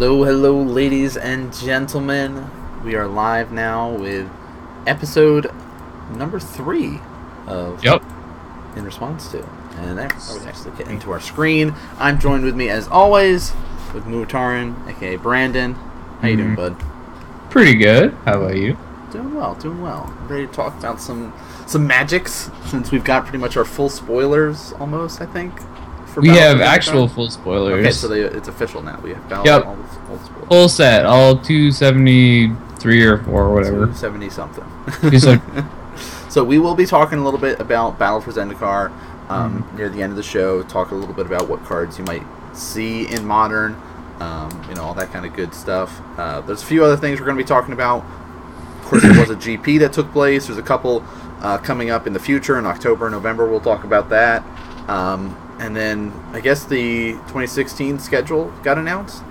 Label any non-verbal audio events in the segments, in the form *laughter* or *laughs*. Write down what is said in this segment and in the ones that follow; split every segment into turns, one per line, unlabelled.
Hello, hello, ladies and gentlemen. We are live now with episode number three of
Yep.
In Response to. And there, we actually get into our screen. I'm joined with me, as always, with Mutarin, aka Brandon. How you doing,
Mhm.
bud?
Pretty good. How about you?
Doing well, doing well. Ready to talk about some some magics since we've got pretty much our full spoilers almost. I think. For
We
Battle
have actual full spoilers.
Okay, so they, it's official now. We have
Yep.
all, the, all spoilers.
full set, all 273 or 4 or whatever.
Seventy something. *laughs* So we will be talking a little bit about Battle for Zendikar um,
Mm-hmm.
near the end of the show. Talk a little bit about what cards you might see in Modern. Um, you know all that kind of good stuff. Uh, there's a few other things we're going to be talking about. Of course, there was a GP that took place. There's a couple uh, coming up in the future in October, November. We'll talk about that. Um, and then I guess the 2016 schedule got announced.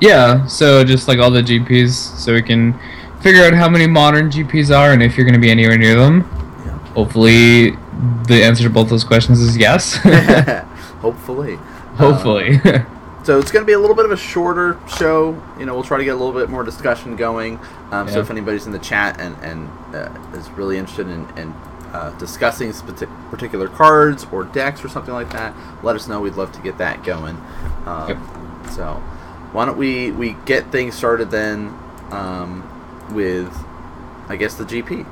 Yeah, so just like all the GPs, so we can figure out how many modern GPs are and if you're going to be anywhere near them.
Yeah.
Hopefully, the answer to both those questions is yes. *laughs* *laughs*
Hopefully.
Hopefully.
So it's going to be a little bit of a shorter show. You know, we'll try to get a little bit more discussion going. Um, So if anybody's in the chat and, and uh, is really interested in, in uh, discussing spati- particular cards or decks or something like that, let us know. We'd love to get that going. Um,
Yep.
So why don't we, we get things started then um, with, I guess, the GP.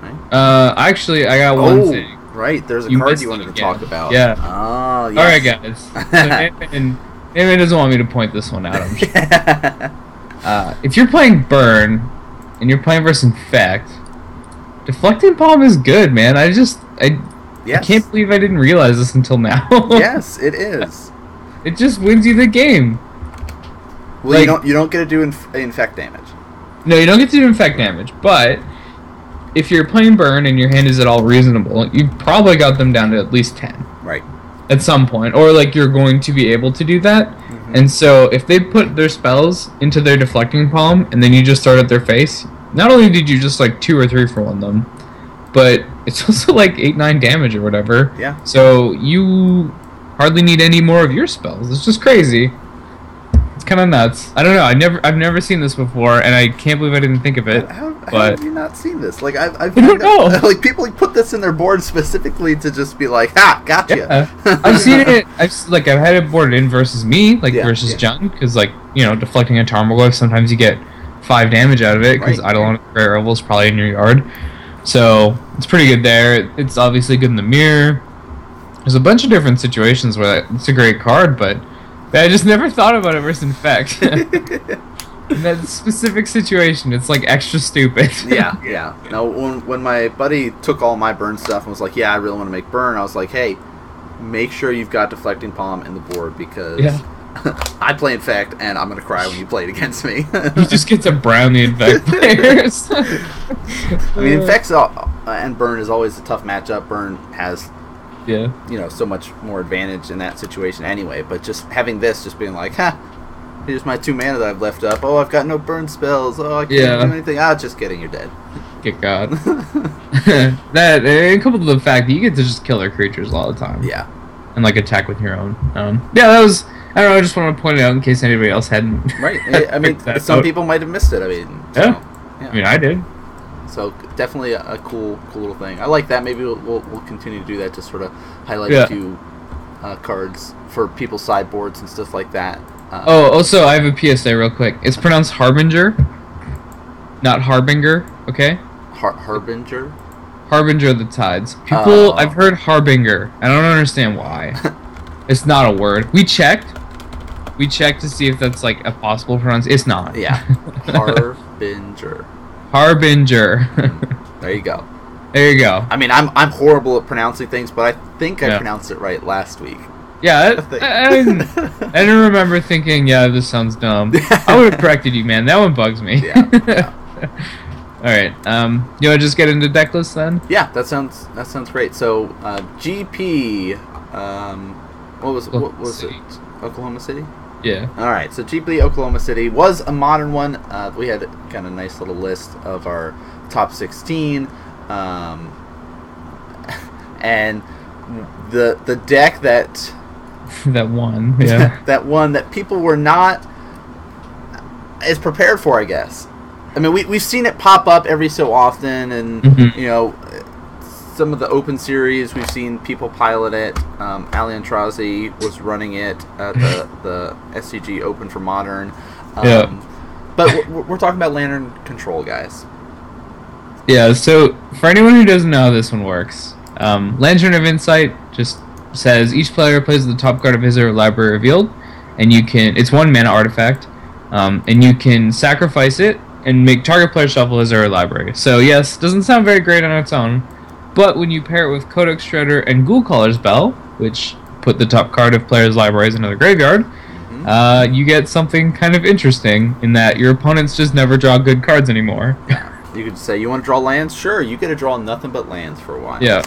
Right?
uh, actually, I got one
oh,
thing.
right. There's a
You
card you wanted to talk about.
Yeah.
Oh, yes.
All right, guys. *laughs* So Nathan, Nathan doesn't want me to point this one out. I'm sure. *laughs* Uh, if you're playing Burn and you're playing versus Infect, Deflecting Palm is good, man. I just I,
yes.
I can't believe I didn't realize this until now. *laughs*
yes, it is.
it just wins you the game.
Well, you
Like-
don't you don't get to do inf- infect damage.
No, you don't get to do Infect damage, but if you're playing Burn and your hand is at all reasonable, you probably got them down to at least ten
Right.
at some point, or like you're going to be able to do that.
Mm-hmm.
And so if they put their spells into their deflecting palm and then you just start at their face, not only did you just like two or three for one them, but it's *laughs* also like eight nine damage or whatever.
Yeah.
So you hardly need any more of your spells. It's just crazy. It's kind of nuts. I don't know. I never I've never seen this before, and I can't believe I didn't think of it.
How, how
but-
have you not seen this? Like I've, I've *laughs*
I don't know. *laughs*
like people put this in their board specifically to just be like, "Ha, gotcha."
Yeah. I've seen it. I've like I've had it boarded in versus me, like
Yeah,
versus
yeah.
Jund, because like you know deflecting a Tarmogoyf, sometimes you get five damage out of it because
Right.
Eidolon Great Revel is probably in your yard, so it's pretty good there. It's obviously good in the mirror. There's a bunch of different situations where that, it's a great card, but I just never thought about it versus Infect. *laughs* in that specific situation, it's like extra stupid. *laughs*
yeah, yeah. No, when when my buddy took all my burn stuff and was like, "Yeah, I really want to make burn," I was like, "Hey, make sure you've got deflecting palm in the board because
Yeah. *laughs*
I play infect and I'm gonna cry when you play it against me." *laughs*
you just get to brown the Infect *laughs* players.
I mean, infects and burn is always a tough matchup. Burn has
yeah.
you know so much more advantage in that situation anyway. But just having this, just being like, "Ha, here's my two mana that I've left up. Oh, I've got no burn spells. Oh, I can't
Yeah.
do anything. Ah, just kidding, you're dead."
Get God. that and coupled with the fact that you get to just kill their creatures a all the time.
yeah,
And like attack with your own. Um, yeah, that was. I don't know. I just want to point it out in case anybody else hadn't.
right. *laughs* I- mean, some people might have missed it. I mean, so,
Yeah.
yeah.
I mean, I did.
So definitely a, a cool, cool little thing. I like that. Maybe we'll, we'll, we'll continue to do that. to sort of highlight
Yeah.
a few uh, cards for people's sideboards and stuff like that. Uh,
Oh, also, I have a PSA real quick. It's pronounced Harbinger, not Harbinger. Okay.
Har- Harbinger.
Harbinger of the Tides. People,
Oh.
I've heard Harbinger. I don't understand why. *laughs* it's not a word. We checked. We checked to see if that's like a possible pronunciation. It's not.
Yeah, *laughs* Harbinger.
Harbinger.
There you go.
there you go.
I mean, I'm I'm horrible at pronouncing things, but I think I
Yeah.
pronounced it right last week.
Yeah,
I. *laughs*
I, I, didn't, I didn't remember thinking, yeah, this sounds dumb. I would have *laughs* corrected you, man. That one bugs me.
Yeah, yeah.
All right. Um, you want to just get into deck list then?
Yeah, that sounds that sounds great. So uh, GP, um, what was what was
City.
it? Oklahoma City.
Yeah.
All right, so GP Oklahoma City was a modern one. Uh, we had kind of nice little list of our top 16, um, *laughs* and the the deck that *laughs*
that one. *laughs* Yeah.
that one that people were not is prepared for, I guess. I mean, we we've seen it pop up every so often, and
Mhm.
you know, some of the open series we've seen people pilot it. Um, Ali Aintrazi was running it at the *laughs* the SCG Open for Modern. Um,
Yeah.
But we're, we're talking about lantern control, guys.
Yeah, so for anyone who doesn't know how this one works, um, Lantern of Insight just says each player plays the top card of his or her library revealed, and you can. It's one mana artifact, um, and you can sacrifice it and make target player shuffle his or her library. So yes, doesn't sound very great on its own, but when you pair it with Codex Shredder and Ghoul Caller's Bell, which put the top card of players' libraries into the graveyard,
Mhm.
uh, you get something kind of interesting in that your opponents just never draw good cards anymore. *laughs*
You could say you want to draw lands. Sure, you get to draw nothing but lands for a while.
Yeah.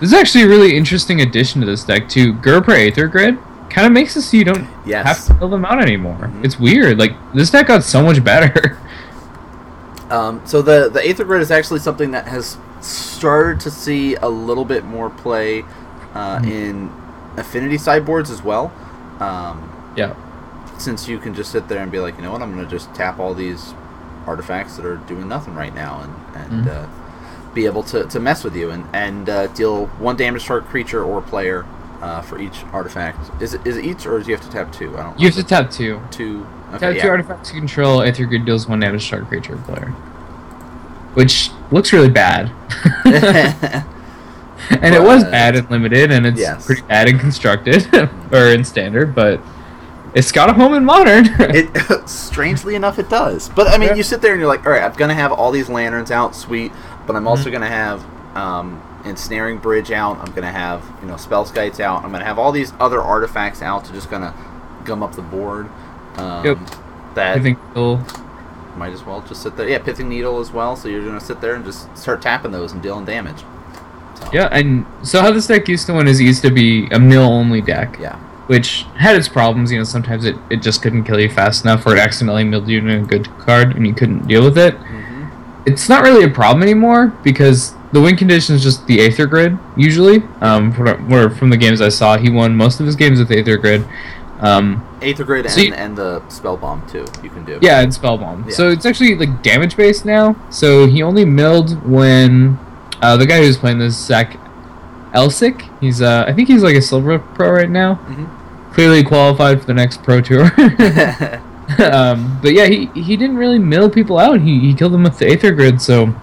This is actually a really interesting addition to this deck too. Ghirapur Aether Grid kind of makes it so you don't
Yes.
have to fill them out anymore.
Mhm.
It's weird. Like this deck got so much better. *laughs*
Um, so the the Aether Grid is actually something that has started to see a little bit more play uh,
Mhm.
in affinity sideboards as well. Um,
yeah.
since you can just sit there and be like, you know what, I'm going to just tap all these artifacts that are doing nothing right now, and and
Mhm.
uh, be able to, to mess with you and and uh, deal one damage target creature or player uh, for each artifact. Is it is it each or do you have to tap two? I don't.
You have to tap two.
two.
tap
Okay,
two
yeah.
artifacts you control. if your Grid deals one damage to target creature or player. Which looks really bad. *laughs* and it was bad in limited, and it's
Yes.
pretty bad in constructed *laughs* or in standard, but it's got a home in modern. *laughs*
It strangely enough, it does. But I mean,
Yeah.
you sit there and you're like, all right, I'm gonna have all these lanterns out, sweet. But I'm also
Mhm.
gonna have um, ensnaring bridge out. I'm gonna have you know spell skites out. I'm gonna have all these other artifacts out to just gonna gum up the board. Um,
Yep.
That
I think it'll
might as well just sit there. Yeah, pithing needle as well. So you're gonna sit there and just start tapping those and dealing damage. So,
Yeah, and so how this deck used to win is it used to be a mill only deck,
Yeah.
which had its problems. You know, sometimes it, it just couldn't kill you fast enough, or it accidentally milled you in a good card and you couldn't deal with it.
hmm
It's not really a problem anymore because the win condition is just the Aether Grid usually. Um, from, where from the games I saw, he won most of his games with Aether Grid. Um,
Aether grid
So
and,
you-
and the spell bomb too. You can do.
yeah, and Spellbomb.
Yeah.
So it's actually like damage based now. So he only milled when uh, the guy who's playing this Zach Elsik. He's uh, I think he's like a silver pro right now.
Mhm.
Clearly qualified for the next pro tour. *laughs* *laughs* um, but yeah, he he didn't really mill people out. He he killed them with the Aether Grid. So you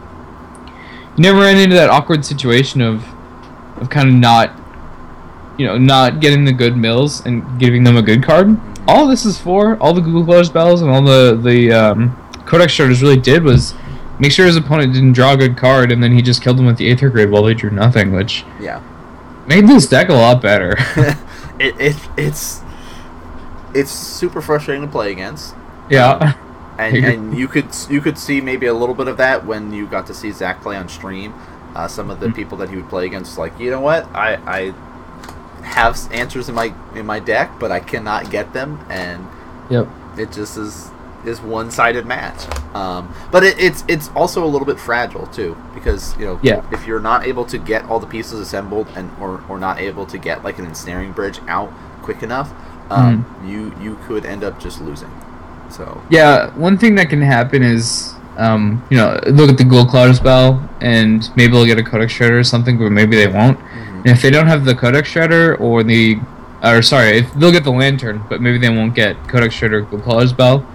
never ran into that awkward situation of of kind of not you know not getting the good mills and giving them a good card. All this is for all the Ghoul Caller's bells and all the the um, Codex really did was make sure his opponent didn't draw a good card, and then he just killed them with the Aether Grid while they drew nothing, which
yeah.
made this deck a lot better. *laughs*
it, it it's it's super frustrating to play against.
yeah.
and,
You're- *laughs*
and you could you could see maybe a little bit of that when you got to see Zach play on stream. Uh, some of the
Mhm.
people that he would play against, like you know what, I I have answers in my in my deck, but I cannot get them, and
Yep.
it just is is one sided match. Um, but it, it's it's also a little bit fragile too, because you know
Yeah.
if you're not able to get all the pieces assembled and or, or not able to get like an ensnaring bridge out quick enough, um, you you could end up just losing. So
Yeah, one thing that can happen is, um, you know, look at the Ghoul Caller's Bell, and maybe they'll get a Codex Shredder or something, but maybe they won't. And if they don't have the Codex Shredder or the, or sorry, if they'll get the Lantern, but maybe they won't get Codex Shredder or Caller's Bell,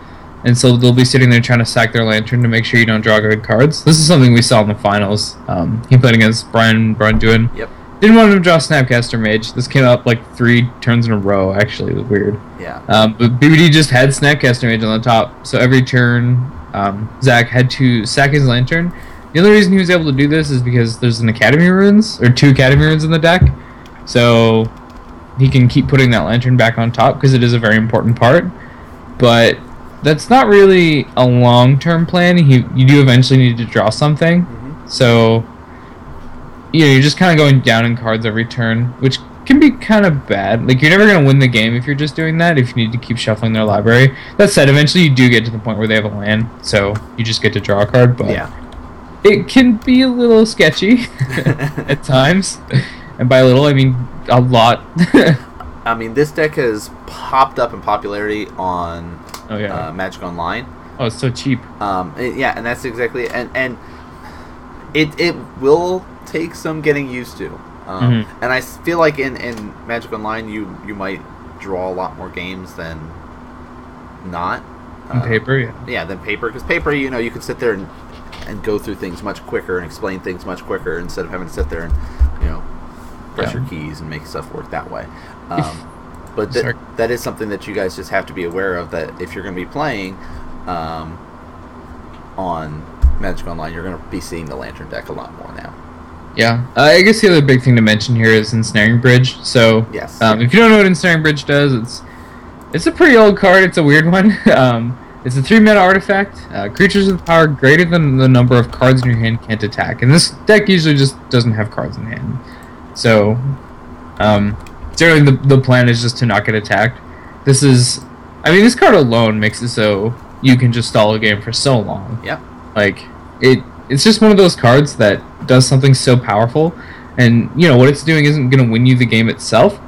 and so they'll be sitting there trying to sack their Lantern to make sure you don't draw good cards. This is something we saw in the finals. Um, he played against Brian Braun-Duin.
Yep.
Didn't want him to draw Snapcaster Mage. This came up like three turns in a row. Actually, it was weird.
yeah.
Um, but BBD just had Snapcaster Mage on the top, so every turn, um, Zach had to sack his lantern. The only reason he was able to do this is because there's an Academy Ruins, or two Academy Ruins in the deck, so he can keep putting that lantern back on top because it is a very important part. But that's not really a long-term plan. He, you do eventually need to draw something,
Mhm.
so yeah, you're just kind of going down in cards every turn, which can be kind of bad. Like you're never gonna win the game if you're just doing that. If you need to keep shuffling their library. That said, eventually you do get to the point where they have a land, so you just get to draw a card. But
Yeah.
It can be a little sketchy *laughs* at times, and by a little I mean a lot.
I mean, this deck has popped up in popularity on
Oh yeah.
uh, Magic Online.
oh, it's so cheap.
Um, it- yeah, and that's exactly it. and and it it will take some getting used to. Um,
Mhm.
And I feel like in, in Magic Online, you you might draw a lot more games than not.
On
Uh,
paper, yeah.
yeah, than paper. Because paper, you know, you could sit there and and go through things much quicker and explain things much quicker instead of having to sit there and you know press
Yeah.
your keys and make stuff work that way. *laughs* Um, but th- that is something that you guys just have to be aware of. That if you're going to be playing um, on Magic Online, you're going to be seeing the Lantern deck a lot more now.
Yeah, uh, I guess the other big thing to mention here is Ensnaring Bridge. So,
Yes.
um, if you don't know what Ensnaring Bridge does, it's it's a pretty old card. It's a weird one. *laughs* um, it's a three mana artifact. Uh, creatures with power greater than the number of cards in your hand can't attack, and this deck usually just doesn't have cards in hand. So, um, generally the the plan is just to not get attacked. This is, I mean, this card alone makes it so you can just stall a game for so long.
Yep.
Like it, it's just one of those cards that does something so powerful, and you know what it's doing isn't going to win you the game itself,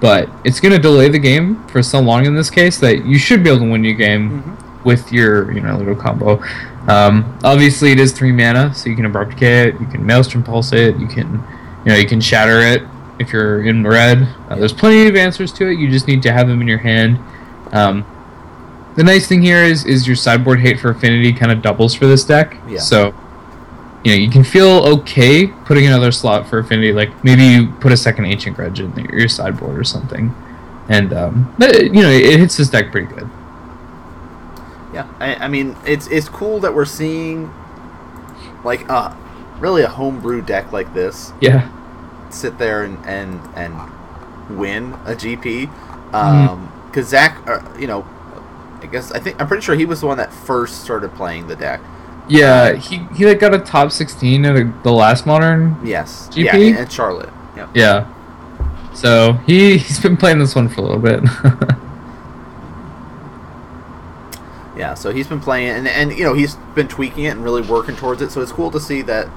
but it's going to delay the game for so long in this case that you should be able to win your game
Mm-hmm.
With your you know little combo. Um, obviously, it is three mana, so you can abrupt decay it, you can maelstrom pulse it, you can you know you can shatter it if you're in red. Uh, there's plenty of answers to it. You just need to have them in your hand. Um, the nice thing here is is your sideboard hate for affinity kind of doubles for this deck.
Yeah.
So you know you can feel okay putting another slot for affinity. Like maybe you put a second ancient grudge in your sideboard or something, and um, but, you know it hits this deck pretty good.
Yeah, I, I mean, it's it's cool that we're seeing like uh really a homebrew deck like this
Yeah.
sit there and and and win a GP.
Mm-hmm.
Um, because Zach, uh, you know, I guess I think I'm pretty sure he was the one that first started playing the deck.
Yeah, he he like got a top sixteen at a, the last modern.
Yes,
GP?
yeah, and Charlotte. Yep.
Yeah. So he *laughs* he's been playing this one for a little bit. *laughs*
Yeah, so he's been playing, and, and you know he's been tweaking it and really working towards it. So it's cool to see that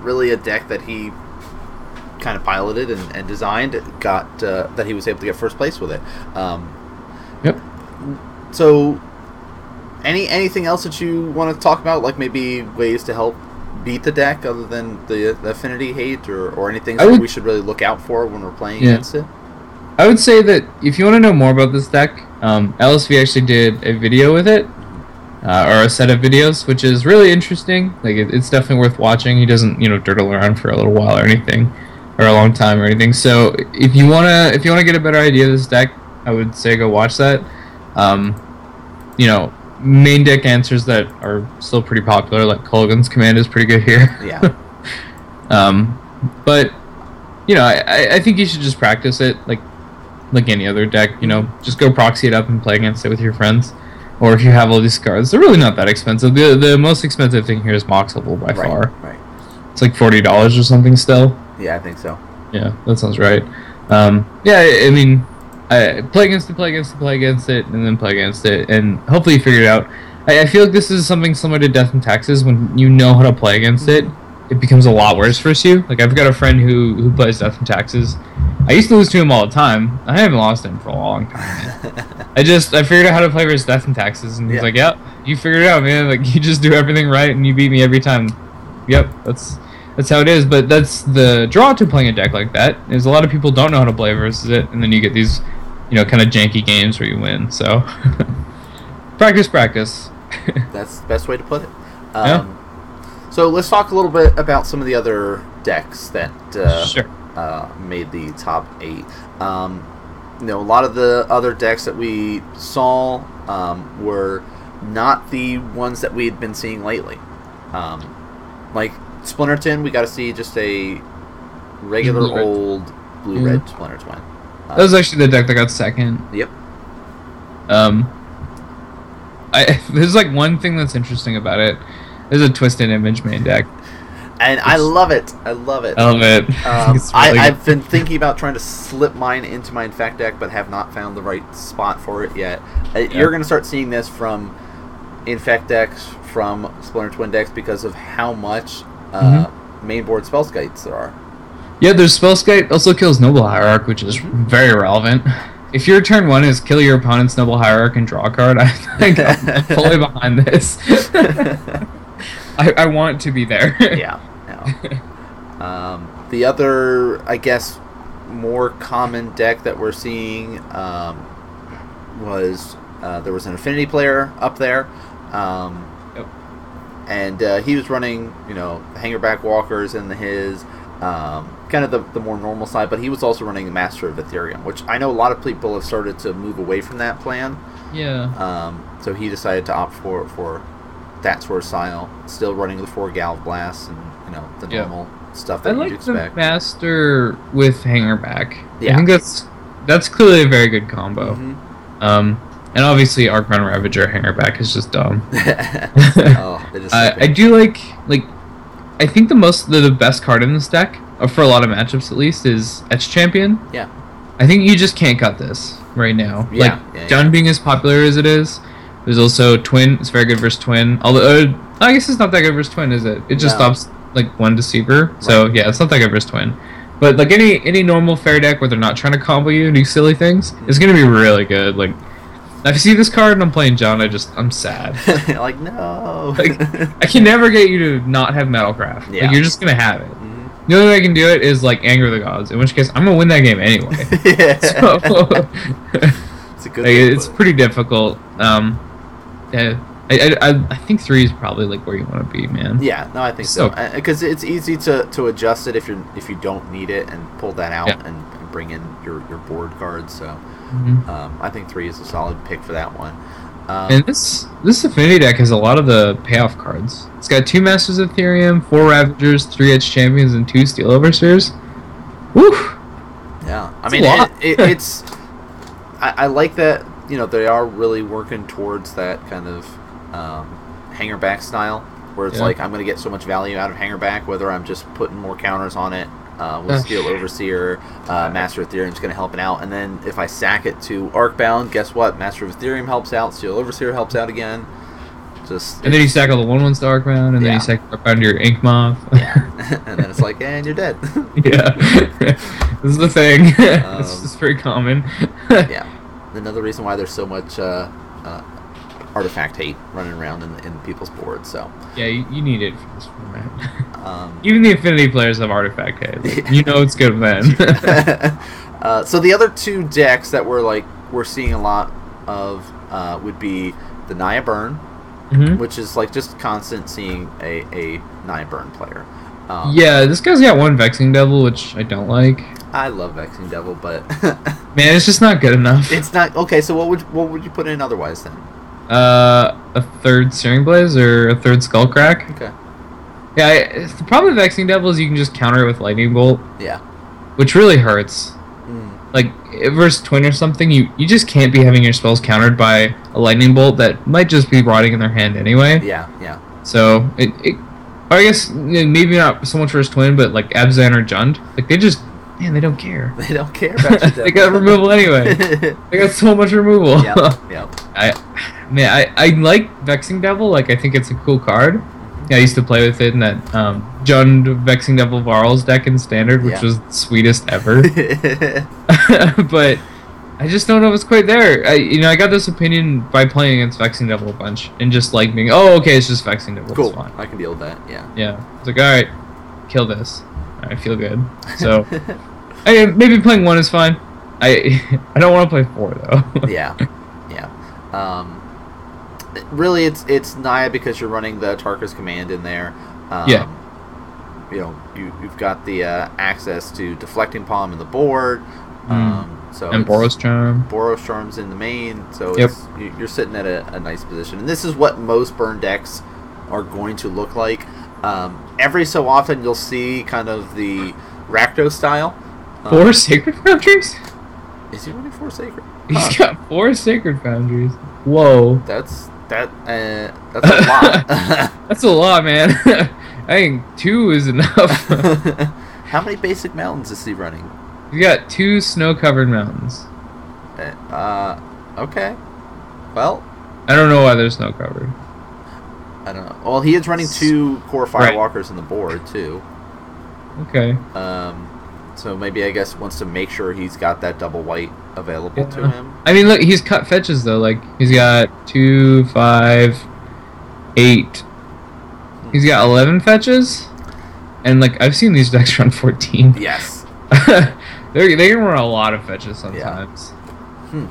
really a deck that he kind of piloted and, and designed got uh, that he was able to get first place with it. Um,
yep.
so, any anything else that you want to talk about, like maybe ways to help beat the deck other than the, the affinity hate, or, or anything
I
that we should really look out for when we're playing
Yeah.
against it?
I would say that if you want to know more about this deck, um, LSV actually did a video with it, uh, or a set of videos, which is really interesting. Like it, it's definitely worth watching. He doesn't, you know, dirtle around for a little while or anything, or a long time or anything. So if you wanna, if you wanna get a better idea of this deck, I would say go watch that. Um, you know, main deck answers that are still pretty popular, like Kolaghan's command is pretty good here.
Yeah. *laughs*
Um, but you know, I, I- I think you should just practice it like like any other deck. You know, just go proxy it up and play against it with your friends. Or if you have all these cards, they're really not that expensive. The the most expensive thing here is Mox Opal by
right.
far.
Right.
It's like forty dollars or something still.
Yeah, I think so.
Yeah, that sounds right. Um, yeah, I, I mean, I play against it, play against it, play against it, and then play against it, and hopefully you figure it out. I, I feel like this is something similar to Death and Taxes. When you know how to play against it, it becomes a lot worse for you. Like I've got a friend who who plays Death and Taxes. I used to lose to him all the time. I haven't lost him for a long time. I just I figured out how to play versus Death and Taxes, and he's
Yeah.
like, "Yep, you figured it out, man. Like you just do everything right, and you beat me every time." Yep, that's that's how it is. But that's the draw to playing a deck like that. Is a lot of people don't know how to play versus it, and then you get these, you know, kind of janky games where you win. So *laughs* practice, practice. *laughs*
That's the best way to put it.
Yeah.
Um, So let's talk a little bit about some of the other decks that uh,
sure.
Uh, made the top eight. Um, you know, a lot of the other decks that we saw um, were not the ones that we had been seeing lately. Um, like Splinter Twin, we got to see just a regular
Blue-red.
old blue red Splinter Twin. Uh,
That was actually the deck that got second.
yep.
Um, I *laughs* there's like one thing that's interesting about it. There's a twisted image main deck.
And I love it. I love it.
I love it. I *laughs* think
Um,
it's
I,
really
I've been thinking about trying to slip mine into my Infect deck, but have not found the right spot for it yet. Uh, You're going to start seeing this from Infect decks, from Splinter Twin decks, because of how much uh,
Mm-hmm.
main board spell skites there are.
Yeah, there's Spellskite also kills Noble Hierarch, which is very relevant. If your turn one is kill your opponent's Noble Hierarch and draw a card, I think I'm *laughs* fully behind this. *laughs* *laughs* I, I want to be there. *laughs*
yeah. yeah. Um, the other, I guess, more common deck that we're seeing um, was uh, there was an affinity player up there. Um,
Yep.
And uh, he was running, you know, hangerback walkers and his, um, kind of the, the more normal side, but he was also running Master of Etherium, which I know a lot of people have started to move away from that plan.
Yeah.
Um, so he decided to opt for for that sort of style, still running the four Galv blasts and you know the
Yeah.
normal stuff
I
that you'd
like the master with hanger back.
Yeah.
I think that's that's clearly a very good combo.
Mhm.
Um, and obviously Arcbound Ravager hanger back is just dumb. *laughs* *laughs*
oh, it is so
I, I do like like I think the most the, the best card in this deck uh, for a lot of matchups at least is Etched Champion.
Yeah.
I think you just can't cut this right now.
Yeah,
like
yeah, yeah.
Jund being as popular as it is. There's also Twin. It's very good versus Twin. Although uh, I guess it's not that good versus Twin, is it? It just
No.
stops like one Deceiver. So yeah, it's not that good versus Twin. But like any any normal fair deck where they're not trying to combo you and do silly things, it's gonna be really good. Like if you see this card and I'm playing Jund, I just I'm sad. *laughs*
like no.
Like, *laughs* I can never get you to not have Metalcraft.
Yeah.
Like you're just gonna have it.
Mhm.
The only way I can do it is like anger the gods. In which case, I'm gonna win that game anyway. *laughs*
yeah.
so,
it's a good.
like, it's pretty difficult. Um, yeah, I, I, I- think three is probably like where you want to be, man.
Yeah, no, I think so.
So-
Because it's easy to, to adjust it if you if you don't need it and pull that out
Yeah.
and, and bring in your, your board cards. So
Mhm.
um, I think three is a solid pick for that one. Um,
And this this affinity deck has a lot of the payoff cards. It's got two Masters of Etherium, four Ravagers, three Etched Champions, and two Steel Overseers. Woo!
Yeah, I mean, it, it, it's. I, I like that you know they are really working towards that kind of um, hanger back style, where it's
Yeah.
like I'm going to get so much value out of hanger back, whether I'm just putting more counters on it uh, with Steel Overseer, uh, Master of Etherium is going to help it out, and then if I sack it to Arcbound, guess what? Master of Etherium helps out, Steel Overseer helps out again. Just
And then you stack all the one ones to Arcbound, and then you stack Arcbound to your Ink Moth.
yeah, *laughs* *laughs* and then it's like, and you're dead. *laughs*
yeah. this is the thing.
Um,
this is very common.
yeah. Another reason why there's so much uh, uh, artifact hate running around in, in people's boards. So,
Yeah, you, you need it for this format.
um, *laughs*
Even the Affinity players have Artifact Hate. Like, You know it's good then. *laughs*
uh, so the other two decks that we're like we're seeing a lot of uh, would be the Naya Burn,
hmm
which is like just constant seeing a a Naya Burn player. Um,
Yeah, this guy's got one Vexing Devil, which I don't like.
I love Vexing Devil, but *laughs*
Man, it's just not good enough.
it's not okay. So what would what would you put in otherwise then?
Uh, a third Searing Blaze or a third Skullcrack.
Okay,
Yeah, I, the problem with Vexing Devil is you can just counter it with Lightning Bolt,
yeah,
which really hurts.
mm.
Like versus Twin or something, you you just can't be having your spells countered by a Lightning Bolt that might just be rotting in their hand anyway.
yeah, yeah,
So it, it or I guess maybe not so much versus Twin, but like Abzan or Jund, like they just man they don't care.
they don't care about your *laughs*
they got removal anyway. *laughs* They got so much removal.
yeah, yeah. *laughs*
I man, I, I like Vexing Devil. Like I think it's a cool card. Yeah, I used to play with it in that um, Jund Vexing Devil Varl's deck in Standard, which
Yeah.
was the sweetest ever. but I just don't know if it's quite there. I you know I got this opinion by playing against Vexing Devil a bunch and just like being oh okay it's just Vexing Devil.
cool. I can deal with that. Yeah.
Yeah, it's like all right, kill this. I feel good. So I, maybe playing one is fine. I *laughs* I don't want to play four though. *laughs*
yeah, yeah. Um, really, it's it's Naya because you're running the Atarka's command in there. Um,
Yeah.
You know, you you've got the uh, access to deflecting palm in the board. Um, so
Mm. and Boros Charm.
Boros Charms in the main, so
Yep.
you're sitting at a, a nice position. And this is what most burn decks are going to look like. Um, every so often, you'll see kind of the Rakdos style. Um,
Four Sacred Foundries?
Is he running four sacred?
He's got four Sacred Foundries. Whoa.
That's that. Uh, that's a lot. *laughs* *laughs*
That's a lot, man. *laughs* I think two is enough.
How many basic mountains is he running?
you got two snow covered mountains.
Uh, okay. Well,
I don't know why they're snow covered.
I don't know. Well, he is running two Kor
Right.
firewalkers in the board too.
Okay.
Um, So maybe I guess wants to make sure he's got that double white available to him.
I mean, look, he's cut fetches though. Like he's got two, five, eight. He's got eleven fetches, and like I've seen these *laughs* decks run fourteen.
Yes. *laughs*
they they can run a lot of fetches sometimes.
Hmm.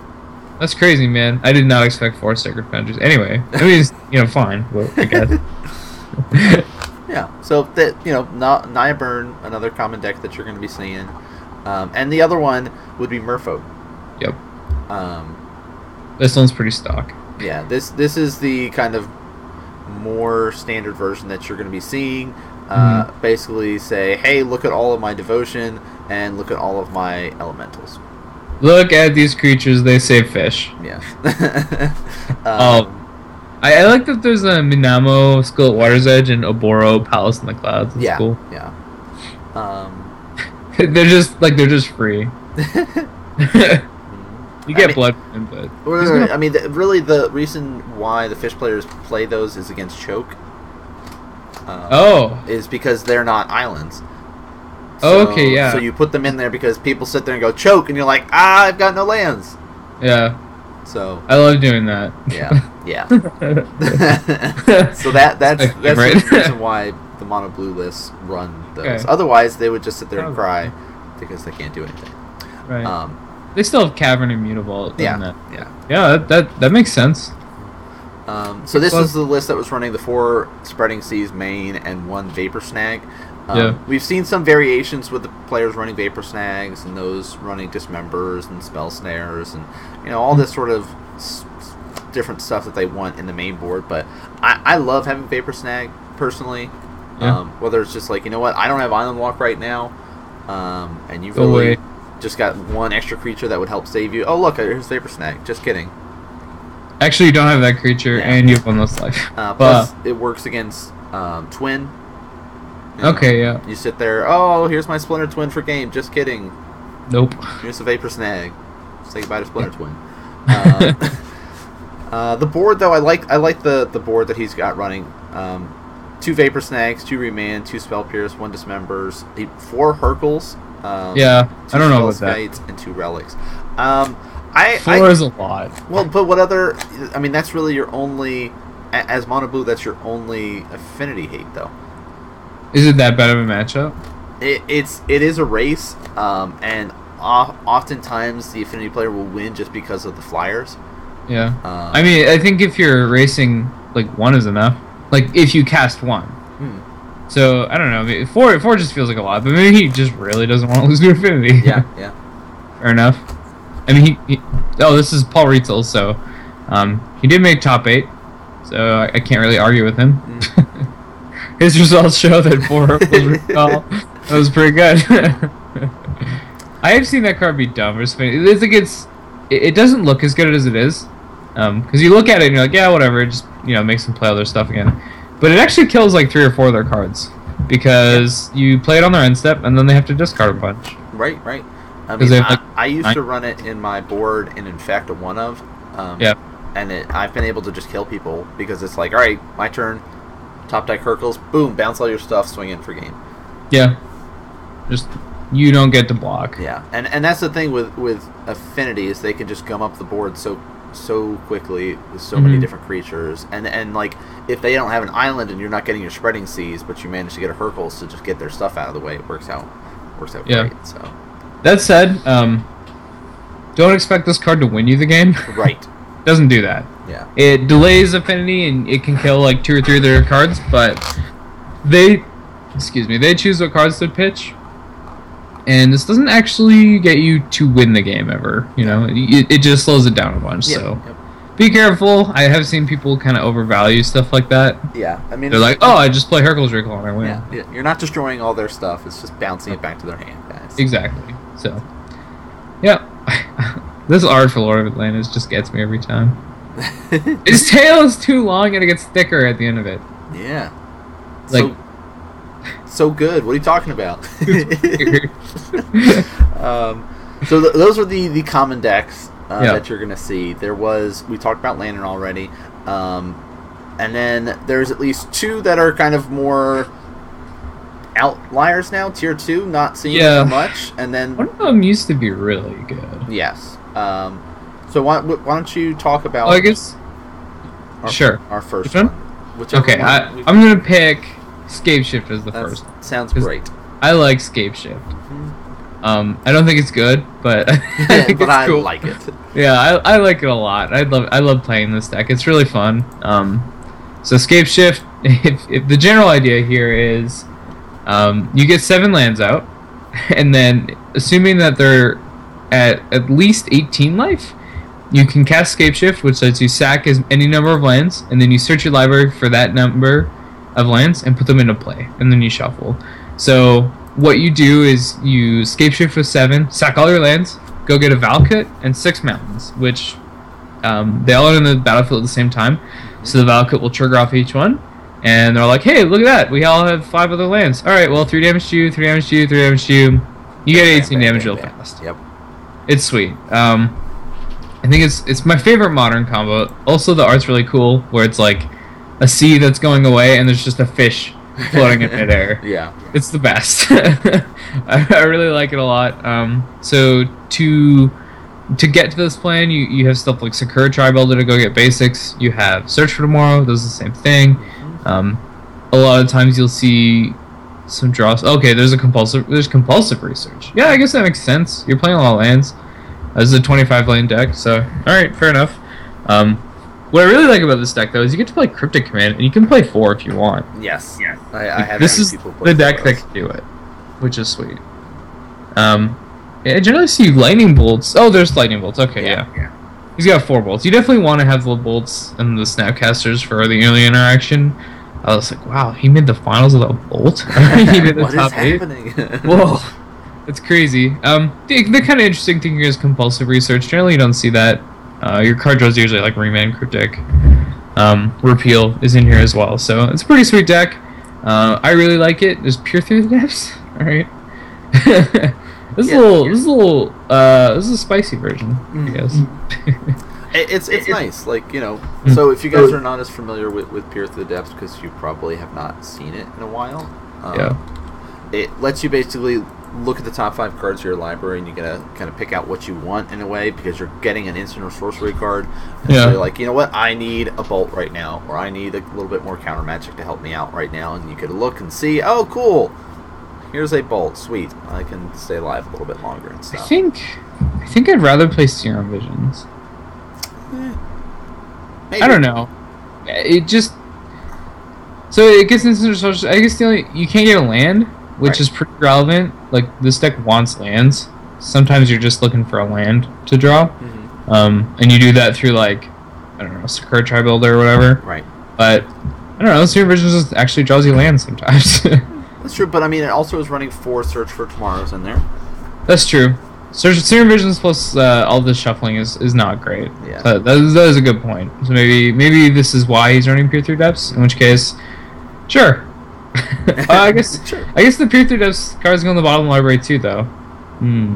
That's crazy, man. I did not expect four sacred fetches. Anyway, I mean, it's, you know, fine. Well, I guess. *laughs* *laughs*
Yeah. So that you know, Na- Naya Burn, another common deck that you're going to be seeing, um, and the other one would be Merfolk.
yep.
Um,
This one's pretty stock.
yeah. This this is the kind of more standard version that you're going to be seeing. Uh, Basically, say, hey, look at all of my devotion and look at all of my elementals.
Look at these creatures. They save fish.
Yeah.
Oh. *laughs* I, I like that there's a Minamo School at Water's Edge and Oboro Palace in the Clouds. That's
yeah.
cool.
Yeah. Um, *laughs*
they're just like they're just free. *laughs* you
I
get
mean-
blood, but
Well,
He's
no, no,
gonna-
I mean, the, really, the reason why the fish players play those is against choke. Um,
oh,
Is because they're not islands.
Oh, okay, yeah.
So you put them in there because people sit there and go choke, and you're like, ah, I've got no lands.
yeah,
So
I love doing that.
yeah, *laughs* yeah. *laughs* so that that's that's
favorite.
the reason *laughs* why the mono blue lists run those.
Okay.
Otherwise, they would just sit there and
Oh.
cry because they can't do anything.
right.
Um,
they still have Cavern Immutable.
yeah, yeah.
Yeah, that, that that makes sense.
Um, so this
Well-
is the list that was running the four Spreading Seas main and one Vapor Snag. Um,
Yeah.
We've seen some variations with the players running Vapor Snags and those running Dismembers and Spell Snares and you know all this sort of s- different stuff that they want in the main board. But I, I love having Vapor Snag personally.
Yeah.
Um, whether it's just like you know what I don't have Island Walk right now, um, and you've
Go away.
just got one extra creature that would help save you. Oh look, here's Vapor Snag. Just kidding.
Actually, you don't have that creature,
Yeah.
and you have one less life.
Uh,
But-
plus, it works against um, twin.
Okay, yeah.
You sit there. Oh, here's my Splinter Twin for game. Just kidding.
Nope.
Here's a Vapor Snag. Say goodbye to Splinter Twin. Um, *laughs* uh, the board, though, I like. I like the the board that he's got running. Um, two Vapor Snags, two Remand, two Spell Pierce, one Dismembers, eight, four Hurkyl's. Um,
Yeah,
two
I don't know about that.
And two Relics. Um, I,
Four
I
is a lot.
well, but what other? I mean, that's really your only. As Mono Blue, that's your only affinity hate, though.
Is it that bad of a matchup?
It, it's it is a race, um, and oftentimes the affinity player will win just because of the flyers.
Yeah.
Um,
I mean, I think if you're racing, like one is enough. Like if you cast one.
hmm,
So I don't know. Four four just feels like a lot, but maybe he just really doesn't want to lose to affinity.
yeah, yeah, *laughs*
Fair enough. I mean, he, he oh, this is Paul Rietzl, so um, he did make top eight, so I, I can't really argue with him. *laughs* His results show that four *laughs* that was pretty good. *laughs* I have seen that card be dumb. It's, it's like it's it, doesn't look as good as it is, because you look at it and you're like, yeah, whatever, it just you know makes them play other stuff again. But it actually kills like three or four of their cards because you play it on their end step and then they have to discard a bunch.
right, right. I mean, I, I used to run it in my board and in fact a one of. Um,
Yeah.
And it, I've been able to just kill people because it's like, all right, my turn. Top deck Hurkyl's, boom, bounce all your stuff, swing in for game.
Yeah. Just you don't get to block.
Yeah, and and that's the thing with with affinity is they can just gum up the board so so quickly with so many
Mhm.
different creatures, and and like if they don't have an island and you're not getting your spreading seas, but you manage to get a Hurkyl's to just get their stuff out of the way, it works out works out
Yeah.
great. So
That said, um, don't expect this card to win you the game.
right, *laughs*
Doesn't do that.
yeah,
It delays affinity and it can kill like two or three of their cards, but they, excuse me, they choose what cards to pitch. And this doesn't actually get you to win the game ever. You know, it, it just slows it down a bunch. So
yep.
be careful. I have seen people kind of overvalue stuff like that.
yeah. I mean,
They're like, oh, I just play Hurkyl's Recall and I win.
yeah, yeah, you're not destroying all their stuff; it's just bouncing it back to their hand, guys.
Exactly. So, yeah. *laughs* this art for Lord of Atlantis just gets me every time. *laughs* His tail is too long and it gets thicker at the end of it.
yeah,
Like-
so so good. What are you talking about? *laughs* *laughs* um, so th- those are the, the common decks uh,
Yeah.
that you're going to see. There was we talked about Lantern already, um, and then there's at least two that are kind of more outliers now. Tier two, not seeing
Yeah.
much, and then
One of them used to be really good.
yes. Um, so why, why don't you talk about?
I guess.
our,
sure.
Our first
Which one? Okay,
one
I, I'm gonna pick Scape Shift as the
that
first.
sounds great.
I like Scape Shift. Um, I don't think it's good, but *laughs* I *laughs* think
but
it's
I
cool.
like it. *laughs*
Yeah, I, I like it a lot. I love I love playing this deck. It's really fun. Um, so Scape Shift. If, if the general idea here is, um, you get seven lands out, and then assuming that they're at at least 18 life, you can cast Scape Shift, which lets you sack as any number of lands, and then you search your library for that number of lands and put them into play, and then you shuffle. So what you do is you Scape Shift with seven, sack all your lands, go get a Valakut and six mountains, which um, they all are in the battlefield at the same time. So the Valakut will trigger off each one, and they're like, "Hey, look at that! We all have five other lands. All right, well, three damage to you, three damage to you, three damage to you. You get
Bang,
18
bang,
damage real fast.
Yep.
It's sweet. Um, I think it's it's my favorite modern combo. Also, the art's really cool, where it's like a sea that's going away, and there's just a fish floating in midair. *laughs*
Yeah.
It's the best. *laughs* I, I really like it a lot. Um, so to to get to this plan, you, you have stuff like Sakura Tribe Elder to go get basics. You have Search for Tomorrow, does the same thing. Um, a lot of times you'll see some draws. Okay, there's a compulsive there's compulsive research. Yeah, I guess that makes sense. You're playing a lot of lands. This is a 25 lane deck, so all right, fair enough. Um, what I really like about this deck though is you get to play Cryptic Command, and you can play four if you want.
Yes. Yeah. I, I have
this is the deck that
those.
can do it, which is sweet. Um, I generally see lightning bolts. Oh, there's lightning bolts. Okay, yeah.
Yeah.
He's got four bolts. You definitely want to have the bolts and the snapcasters for the early interaction. I was like, wow, he made the finals with a bolt. *laughs* he made the
What is
top eight.
happening? *laughs*
Whoa, that's crazy. Um, the, the kind of interesting thing here is compulsive research. Generally, you don't see that. Uh, your card draws usually like Remand Cryptic. Um, Repeal is in here as well, so it's a pretty sweet deck. Uh, I really like it. There's Peer Through the Depths. *laughs* All right. this is
Yeah.
a little. This is a little. Uh, this is a spicy version,
Mm.
I guess.
It- it's it's nice. Like you know.
Mm.
So if you guys are not as familiar with with Peer Through the Depths, because you probably have not seen it in a while. Um,
Yeah.
It lets you basically look at the top five cards of your library, and you gotta kind of pick out what you want in a way because you're getting an instant or sorcery card. And
Yeah.
So you're like, you know what? I need a bolt right now, or I need a little bit more counter magic to help me out right now. And you could look and see, oh, cool. Here's a bolt. Sweet. I can stay alive a little bit longer and
I think. I think I'd rather play Serum Visions.
Maybe.
I don't know. It just so it gets into social. I guess the only you can't get a land, which
Right.
is pretty relevant. Like this deck wants lands. Sometimes you're just looking for a land to draw,
Mhm.
um, and you do that through like I don't know Sakura Tribe Elder or whatever.
Right.
But I don't know. Serum Visions just actually draws you lands sometimes. *laughs*
That's true, but I mean, it also is running four Search for Tomorrows in there.
That's true. Search Serum Visions plus uh, all this shuffling is, is not great.
Yeah.
So that, is, that is a good point. So maybe maybe this is why he's running Peer Through Depths. In which case, sure. *laughs* uh, I guess
Sure.
I guess the Peer Through Depths cards go in the bottom library too, though. Hmm.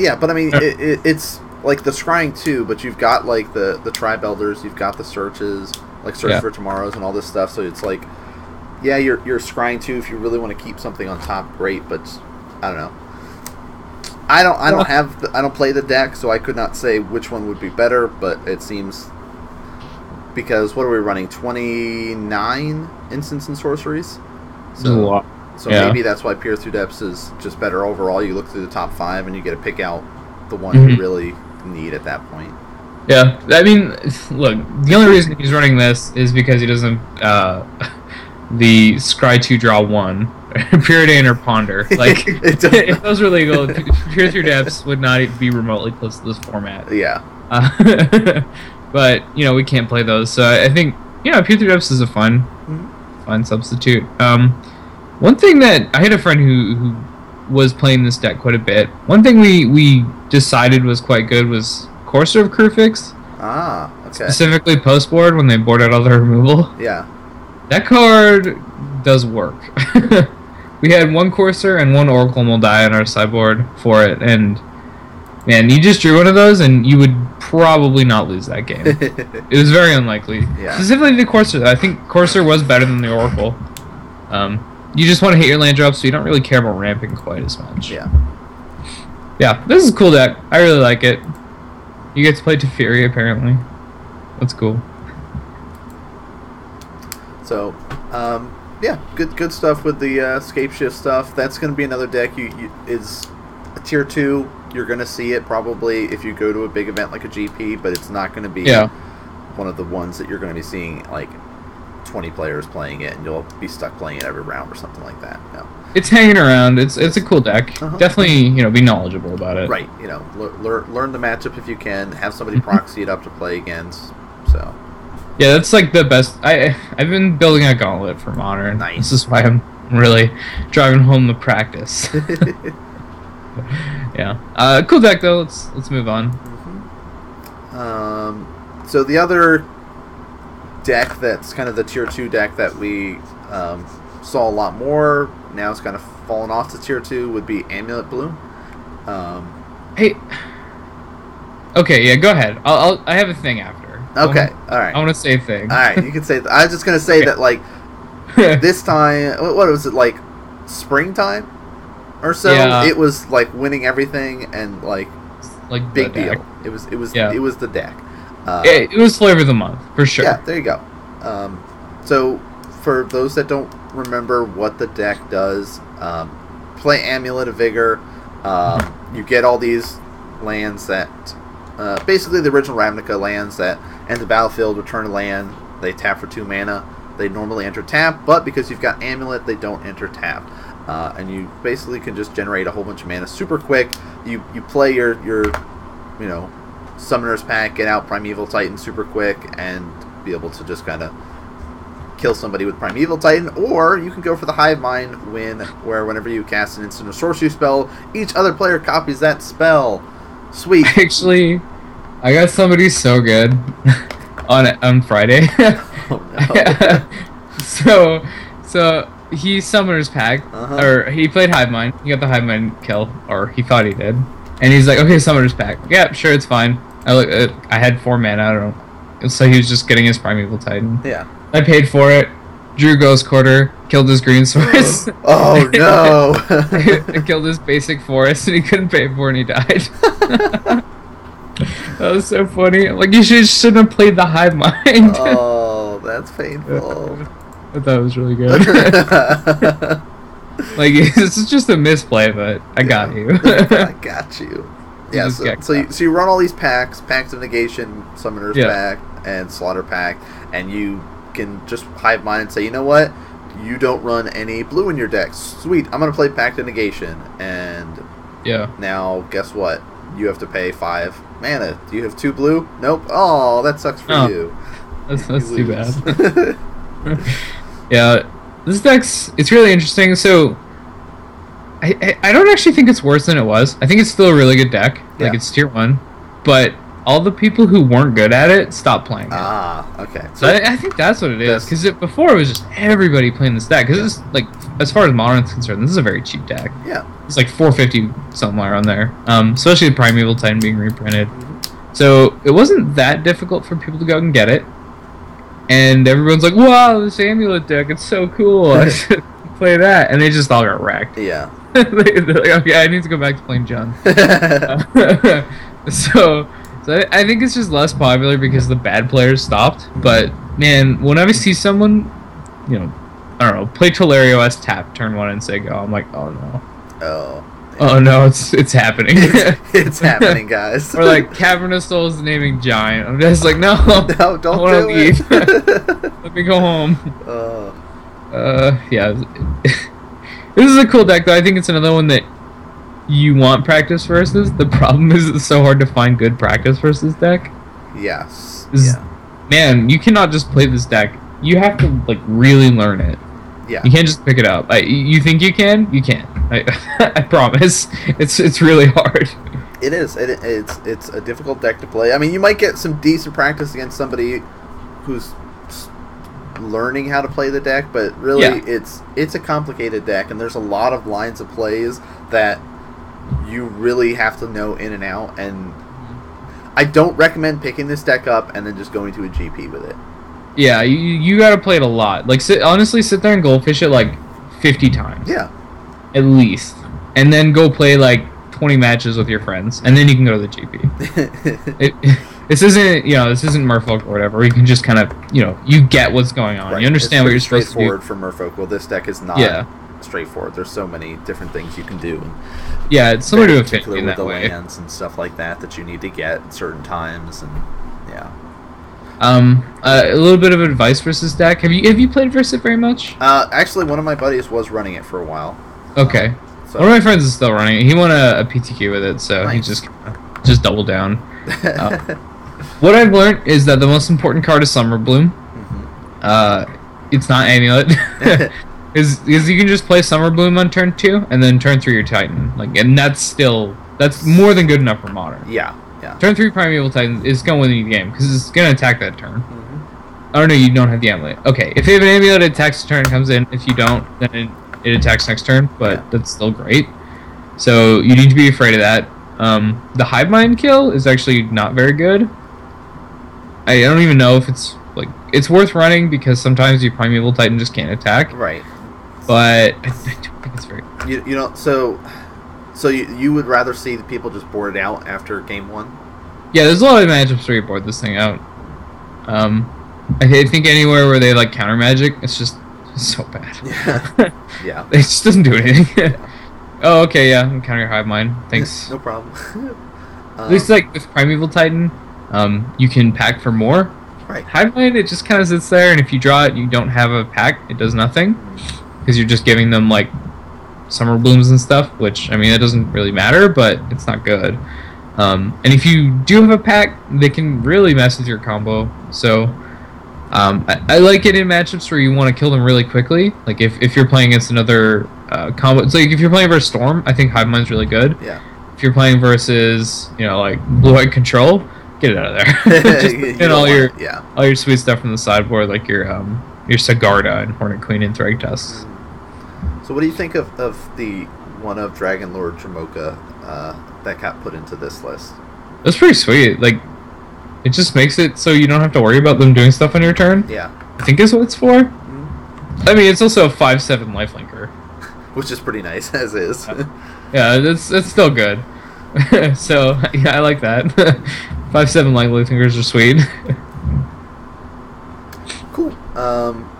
Yeah, but I mean,
Uh,
it, it, it's like the Scrying too, but you've got like the the Tribe Elders, you've got the Searches, like Search
Yeah.
for Tomorrows and all this stuff. So it's like, yeah, you're you're Scrying too if you really want to keep something on top. Great, but I don't know. I don't I don't have the, I don't play the deck, so I could not say which one would be better. But it seems because what are we running? Twenty nine instants and sorceries.
This is a lot.
So
Yeah.
maybe that's why Peer Through Depths is just better overall. You look through the top five and you get to pick out the one
Mhm.
you really need at that point.
Yeah, I mean, look, the only reason he's running this is because he doesn't uh, *laughs* the Scry two draw one, *laughs* Preordain or Ponder. *laughs* Like, *laughs* if those were legal, Peer Through Depths would not be remotely close to this format.
Yeah.
Uh, but you know we can't play those, so I think you know Peer Through Depths is a fun,
Mhm.
fun substitute. Um, one thing that I had a friend who who was playing this deck quite a bit. One thing we we decided was quite good was Courser of Kruphix,
Ah, okay.
specifically post board when they board out all their removal.
Yeah.
That card does work. We had one Courser and one Oracle Mul Daya on our sideboard for it, and man, you just drew one of those, and you would probably not lose that game. *laughs* it was very unlikely.
Yeah.
Specifically the Courser. I think Courser was better than the Oracle. Um, you just want to hit your land drops, so you don't really care about ramping quite as much.
Yeah.
Yeah, this is a cool deck. I really like it. You get to play Teferi apparently. That's cool.
So, um, yeah, good good stuff with the uh, scape shift stuff. That's going to be another deck. You, you is a tier two. You're going to see it probably if you go to a big event like a GP, but it's not going to be
Yeah.
one of the ones that you're going to be seeing like 20 players playing it, and you'll be stuck playing it every round or something like that. No.
It's hanging around. It's it's a cool deck.
Uh-huh.
Definitely, you know, be knowledgeable about it.
Right, you know, lear, lear, learn the matchup if you can. Have somebody proxy it up to play against. So,
Yeah, that's like the best. I I've been building a gauntlet for modern.
Nice.
This is why I'm really driving home the practice. *laughs* *laughs* yeah. Uh, cool deck though. Let's let's move on.
Um, so the other deck that's kind of the tier two deck that we um, saw a lot more now it's kind of fallen off to tier two would be Amulet Bloom. Um,
Hey. Okay. Yeah. Go ahead. I'll, I'll I have a thing after.
Okay, All right.
I want to say thing.
all right. You can say. I was just gonna say
Okay.
that like *laughs* this time, what what was it like? Springtime or so.
Yeah.
It was like winning everything and like
like
big deal. It was. It was.
Yeah.
It was the deck. Uh,
It, it was flavor of the month for sure.
Yeah, there you go. Um, so, for those that don't remember what the deck does, um, play Amulet of Vigor. Um, you get all these lands that, uh, basically the original Ravnica lands that enter the battlefield, return a land. They tap for two mana. They normally enter tap, but because you've got Amulet, they don't enter tap. Uh, and you basically can just generate a whole bunch of mana super quick. You you play your your, you know, Summoner's Pact, get out Primeval Titan super quick, and be able to just kind of kill somebody with Primeval Titan, or you can go for the Hive Mind win, where whenever you cast an instant or sorcery spell, each other player copies that spell. Sweet. *laughs*
Actually, I got somebody so good *laughs* on on Friday. *laughs*
oh no.
so, so he summoners pact,
Uh-huh.
or he played Hive Mind. He got the Hive Mind kill, or he thought he did. And he's like, okay, summoners pact. Yeah, sure, it's fine. I look, uh, I had four mana. I don't know. So he was just getting his Primeval Titan.
yeah.
I paid for it. Drew Ghost Quarter, killed his green source. *laughs*
Oh no. *laughs*
Killed his basic forest and he couldn't pay for it and he died. *laughs* that was so funny. Like, you should, shouldn't have played the hive mind.
oh, that's painful.
I thought it was really good. like, this is just a misplay, but I got you.
I got you. Yeah, so, so, you, so you run all these pacts, pacts of negation, summoner's
Yeah.
pact, and slaughter pact, and you can just hive mind and say, you know what, you don't run any blue in your deck. Sweet, I'm gonna play pact of negation, and
yeah.
now guess what? You have to pay five mana. Do you have two blue? Nope. Oh, that sucks for
Oh,
you.
That's, that's
You
too bad. *laughs* *laughs* yeah, this deck's it's really interesting. So, I, I I don't actually think it's worse than it was. I think it's still a really good deck. Like
Yeah.
it's tier one, but all the people who weren't good at it stopped playing it.
ah, okay.
So I, I think that's what it is. Because it, before it was just everybody playing this deck. Because it's like, as far as modern's concerned, this is a very cheap deck.
yeah.
It's like 450 somewhere on there. Um, especially the Primeval Titan being reprinted. So it wasn't that difficult for people to go and get it. And everyone's like, "Wow, this amulet deck! It's so cool! I *laughs* should play that." And they just all got wrecked.
Yeah. *laughs*
They- They're like, "Okay, I need to go back to playing Jund." *laughs* so, so I, I think it's just less popular because the bad players stopped. But man, whenever I see someone, you know, I don't know, play Tolaria West tap turn one and say go, I'm like, oh no,
oh.
oh no, it's it's happening. *laughs*
It's, it's *laughs* happening, guys.
or like Cavern of Souls naming Giant. I'm just like, no, *laughs*
no, don't
wanna
do
leave.
it.
let me go home.
oh.
Uh, yeah. this is a cool deck though. I think it's another one that you want practice versus. The problem is it's so hard to find good practice versus deck.
Yes. Yeah.
Man, you cannot just play this deck. You have to like really learn it.
Yeah.
You can't just pick it up. I, you think you can? You can. I, *laughs* I promise. It's it's really hard.
It is. It, it's it's a difficult deck to play. I mean, you might get some decent practice against somebody who's learning how to play the deck, but really,
Yeah.
it's it's a complicated deck, and there's a lot of lines of plays that you really have to know in and out. And I don't recommend picking this deck up and then just going to a GP with it.
Yeah, you, you gotta play it a lot. Like, sit, honestly, sit there and goldfish it like 50 times
Yeah.
at least, and then go play like 20 matches with your friends, and then you can go to the GP. *laughs* It, *laughs* this isn't you know this isn't Merfolk or whatever. You can just kind of you know you get what's going on.
Right.
You understand what you're
It's
supposed to do.
straightforward for Merfolk. Well, this deck is not
Yeah.
Straightforward. There's so many different things you can do. and
Yeah, it's similar to
particular
Affinity in
with
that
the
way.
lands and stuff like that that you need to get at certain times, and yeah.
Um, uh, a little bit of advice versus deck. Have you have you played versus it very much?
Uh, actually, one of my buddies was running it for a while.
Okay.
So
One of my friends is still running it. He won a, a PTQ with it, so he just just doubled down. *laughs* uh, What I've learned is that the most important card is Summer Bloom.
Mhm.
Uh, it's not Amulet. *laughs* *laughs* is is you can just play Summer Bloom on turn two and then turn three your Titan. Like, and that's still that's more than good enough for Modern.
yeah, yeah.
Turn three Primeval Titan is gonna win the game because it's gonna attack that turn.
Mhm.
Oh no, you don't have the amulet. Okay, if you have an amulet, it attacks the turn, comes in. If you don't, then it, it attacks next turn. But
Yeah.
that's still great. So you need to be afraid of that. Um, the hive mind kill is actually not very good. I don't even know if it's like it's worth running because sometimes your primeval titan just can't attack.
Right.
But I, I don't think it's very.
You, you know, so so you, you would rather see the people just board it out after game one?
Yeah, there's a lot of matchups where you board this thing out. Um, I I think anywhere where they like counter magic, it's just so bad. *laughs*
Yeah. *laughs* yeah.
It just doesn't do anything. *laughs* oh, okay, yeah. I'm counter hive mind. Thanks.
no problem.
At least like with Primeval Titan, um, you can pact for more.
right.
Hive mind, it just kind of sits there, and if you draw it, you don't have a pact. It does nothing because you're just giving them like summer blooms and stuff. Which I mean, that doesn't really matter, but it's not good. Um, and if you do have a pact, they can really mess with your combo. So um, I, I like it in matchups where you want to kill them really quickly. Like if, if you're playing against another uh, combo, it's like if you're playing versus Storm, I think Hive Mind's really good.
Yeah.
If you're playing versus you know like Blue White Control, get it out of there. *laughs* *laughs* Just
You
put all your
yeah.
all your sweet stuff from the sideboard, like your um your Sigarda and Hornet Queen and Thrag Tusks.
So what do you think of, of the one of Dragon Lord Dromoka uh, that got put into this list?
That's pretty sweet. Like it just makes it so you don't have to worry about them doing stuff on your turn.
Yeah.
I think is what it's for.
Mhm.
I mean, it's also a five seven lifelinker. *laughs*
Which is pretty nice *laughs* as is.
Yeah, that's that's still good. *laughs* so yeah, I like that. five seven lifelinkers are sweet.
cool. Um,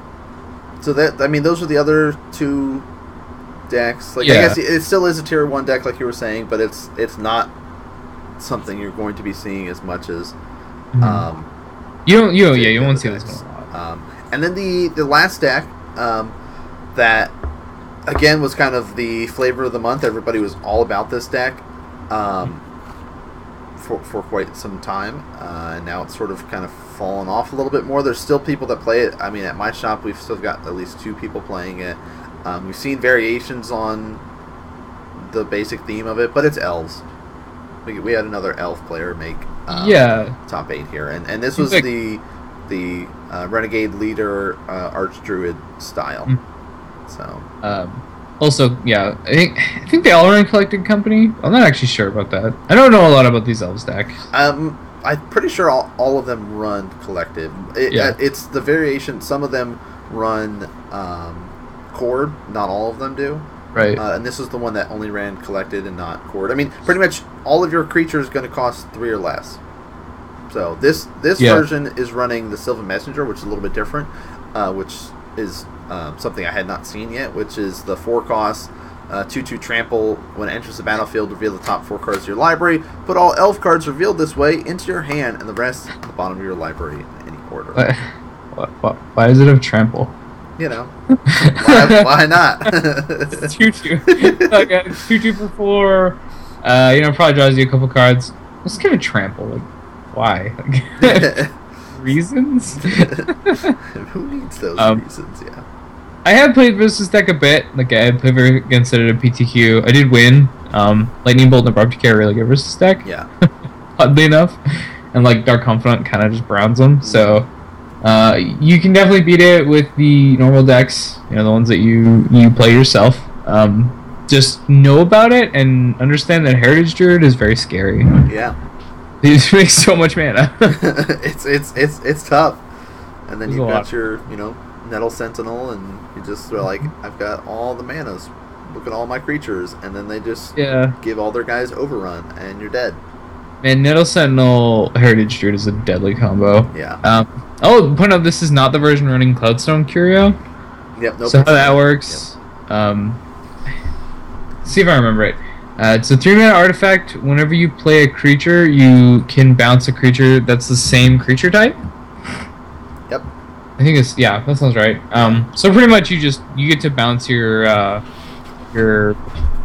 so that I mean, those are the other two decks. Like I guess it still is a tier one deck, like you were saying, but it's it's not something you're going to be seeing as much as. Um,
you don't. You yeah, you won't see this
decks.
one a.
Um, and then the the last deck um, that again was kind of the flavor of the month. Everybody was all about this deck um, for for quite some time, uh, and now it's sort of kind of fallen off a little bit more. There's still people that play it. I mean, at my shop, we've still got at least two people playing it. Um, we've seen variations on the basic theme of it, but it's elves. We, we had another elf player make um,
yeah,
top eight here, and and this
Seems
was
like-
the the uh, renegade leader uh, arch druid style.
Mm.
So
Um, also, yeah, I think I think they all run collected company. I'm not actually sure about that. I don't know a lot about these elves deck.
um, I'm pretty sure all, all of them run collective. It,
Yeah.
uh, it's the variation. Some of them run um, cord. Not all of them do.
Right.
Uh, and this is the one that only ran collected and not cord. I mean, pretty much all of your creatures going to cost three or less. So this this
Yeah.
version is running the Sylvan Messenger, which is a little bit different, uh, which is um, something I had not seen yet, which is the four cost. Uh, 2-2 trample when it enters the battlefield reveal the top four cards of your library put all elf cards revealed this way into your hand and the rest at the bottom of your library in any order
Why, why, why does it have trample?
You know *laughs* why, why not *laughs*
two two. okay, two two for four. Uh, you know, probably draws you a couple cards. Let's give it trample. Like, why? Like, *laughs* reasons?
Who needs those
Um,
reasons? Yeah.
I have played versus deck a bit. Like I had played against it at a PTQ. I did win. Um, Lightning Bolt and Abrupt Decay are really good versus deck.
Yeah.
oddly enough. And like Dark Confidant kind of just browns them. So uh, you can definitely beat it with the normal decks. You know the ones that you you play yourself. Um, just know about it and understand that Heritage Druid is very scary.
Yeah. *laughs*
It makes so much mana. *laughs*
it's it's it's it's tough. And then
There's
you've got your, you know, Nettle Sentinel, and you just are like, I've got all the manas. Look at all my creatures, and then they just
Yeah.
give all their guys overrun, and you're dead.
Man, Nettle Sentinel Heritage Druid is a deadly combo.
Yeah.
Um, oh, point out this is not the version running Cloudstone Curio.
Yep. Nope.
so how that works? Um, see if I remember it. Uh, it's a three mana artifact. Whenever you play a creature, you can bounce a creature that's the same creature type.
Yep.
I think it's yeah, that sounds right. Um, so pretty much you just you get to bounce your uh, your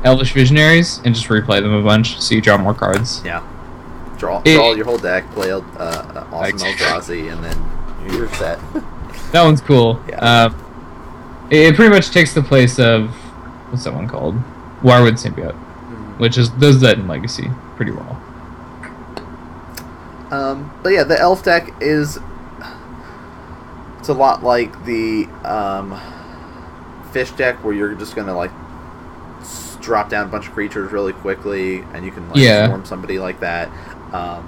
Elvish Visionaries and just replay them a bunch, so you draw more cards.
Yeah. Draw,
It-
draw your whole deck, play uh, uh, awesome Eldrazi, and then you're set.
That one's cool.
Yeah.
Uh, it, it pretty much takes the place of what's that one called? Wirewood Symbiote, which is does that in Legacy pretty well.
Um, but yeah, the elf deck is it's a lot like the um, fish deck, where you're just gonna like drop down a bunch of creatures really quickly, and you can like
Yeah.
swarm somebody like that. Um,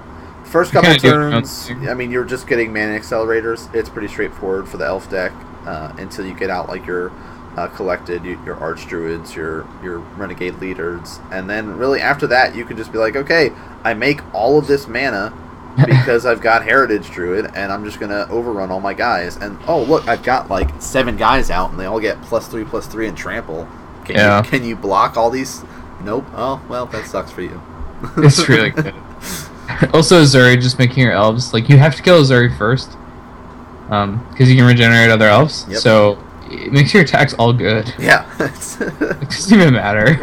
first couple
kinda do your own
turns. I mean, you're just getting mana accelerators. It's pretty straightforward for the elf deck uh, until you get out like your uh, collected, your arch druids, your your renegade leaders, and then really after that, you can just be like, okay, I make all of this mana *laughs* because I've got Heritage Druid and I'm just gonna overrun all my guys. And oh look, I've got like seven guys out and they all get plus three plus three and trample. Can
Yeah.
you can you block all these? Nope. Oh well, that sucks for you.
It's really *laughs* good. *laughs* also, Zuri just making your elves like you have to kill Zuri first, um, because you can regenerate other elves.
Yep.
So it makes your attacks all good. *laughs*
yeah. *laughs*
It doesn't even matter.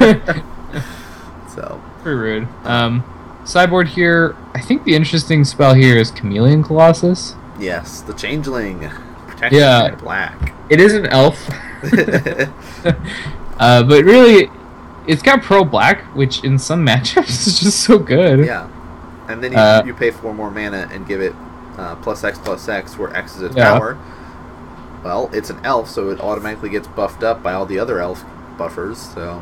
so
Pretty rude. Um, sideboard here. I think the interesting spell here is Chameleon Colossus.
yes, the changeling
Yeah.
black.
It is an elf, uh, but really, it's got pro black, which in some matchups is just so good.
yeah. And then you,
Uh,
you pay four more mana and give it uh, plus X plus X, where X is its
Yeah.
power. Well, it's an elf, so it automatically gets buffed up by all the other elf buffers. So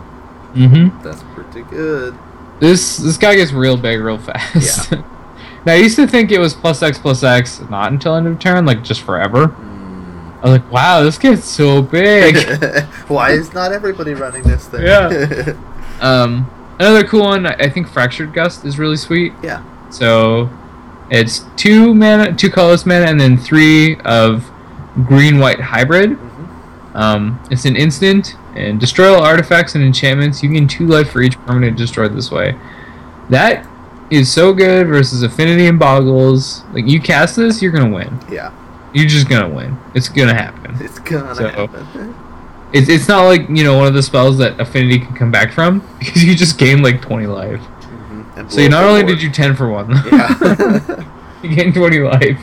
Mm-hmm.
that's pretty good.
This this guy gets real big real *laughs* fast. Yeah. *laughs* now I used to think it was plus X plus X, not until end of turn, like just forever.
Hmm.
I was like, wow, this gets so big. *laughs*
Why is not everybody running this thing?
Yeah. um, another cool one, I think Fractured Gust is really sweet.
yeah.
So it's two mana, two colorless mana, and then three of green white hybrid.
Mhm.
Um, it's an instant and destroy all artifacts and enchantments. You gain two life for each permanent destroyed this way. That is so good versus Affinity and Boggles. Like you cast this, you're gonna win.
Yeah.
You're just gonna win. It's gonna happen.
It's gonna
So-
happen.
It's, it's not like you know one of the spells that Affinity can come back from *laughs* because you just gain like 20 life. So you not only
the
did you 10 for one,
board. *laughs*
you gained 20 life.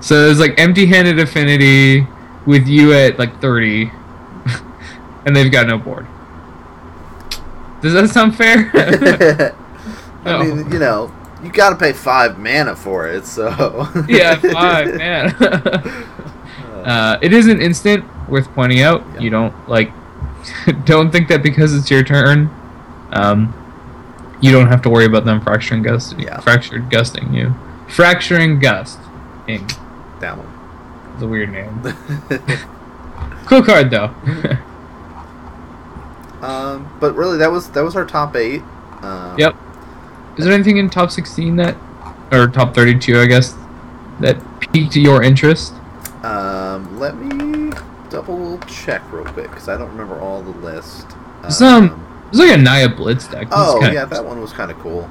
So it's like empty-handed Affinity with you at like 30, *laughs* and they've got no board. Does that sound fair?
Yeah. *laughs* I mean, you know, you gotta pay five mana for it, so.
yeah, five, mana. uh, it is an instant worth pointing out.
Yeah.
You don't like, don't think that because it's your turn, um, you don't have to worry about them fracturing gusting.
Yeah.
Fractured gusting you. Fracturing gust. Ing.
that one.
It's a weird name. *laughs* cool card though. *laughs*
um, but really, that was that was our top eight. Um,
Yep. is there anything in top sixteen that, or top thirty-two, I guess, that piqued your interest?
Um, let me double check real quick because I don't remember all the list.
Some- It's like a Naya Blitz deck. This
oh
kinda-
yeah, that one was kind of cool.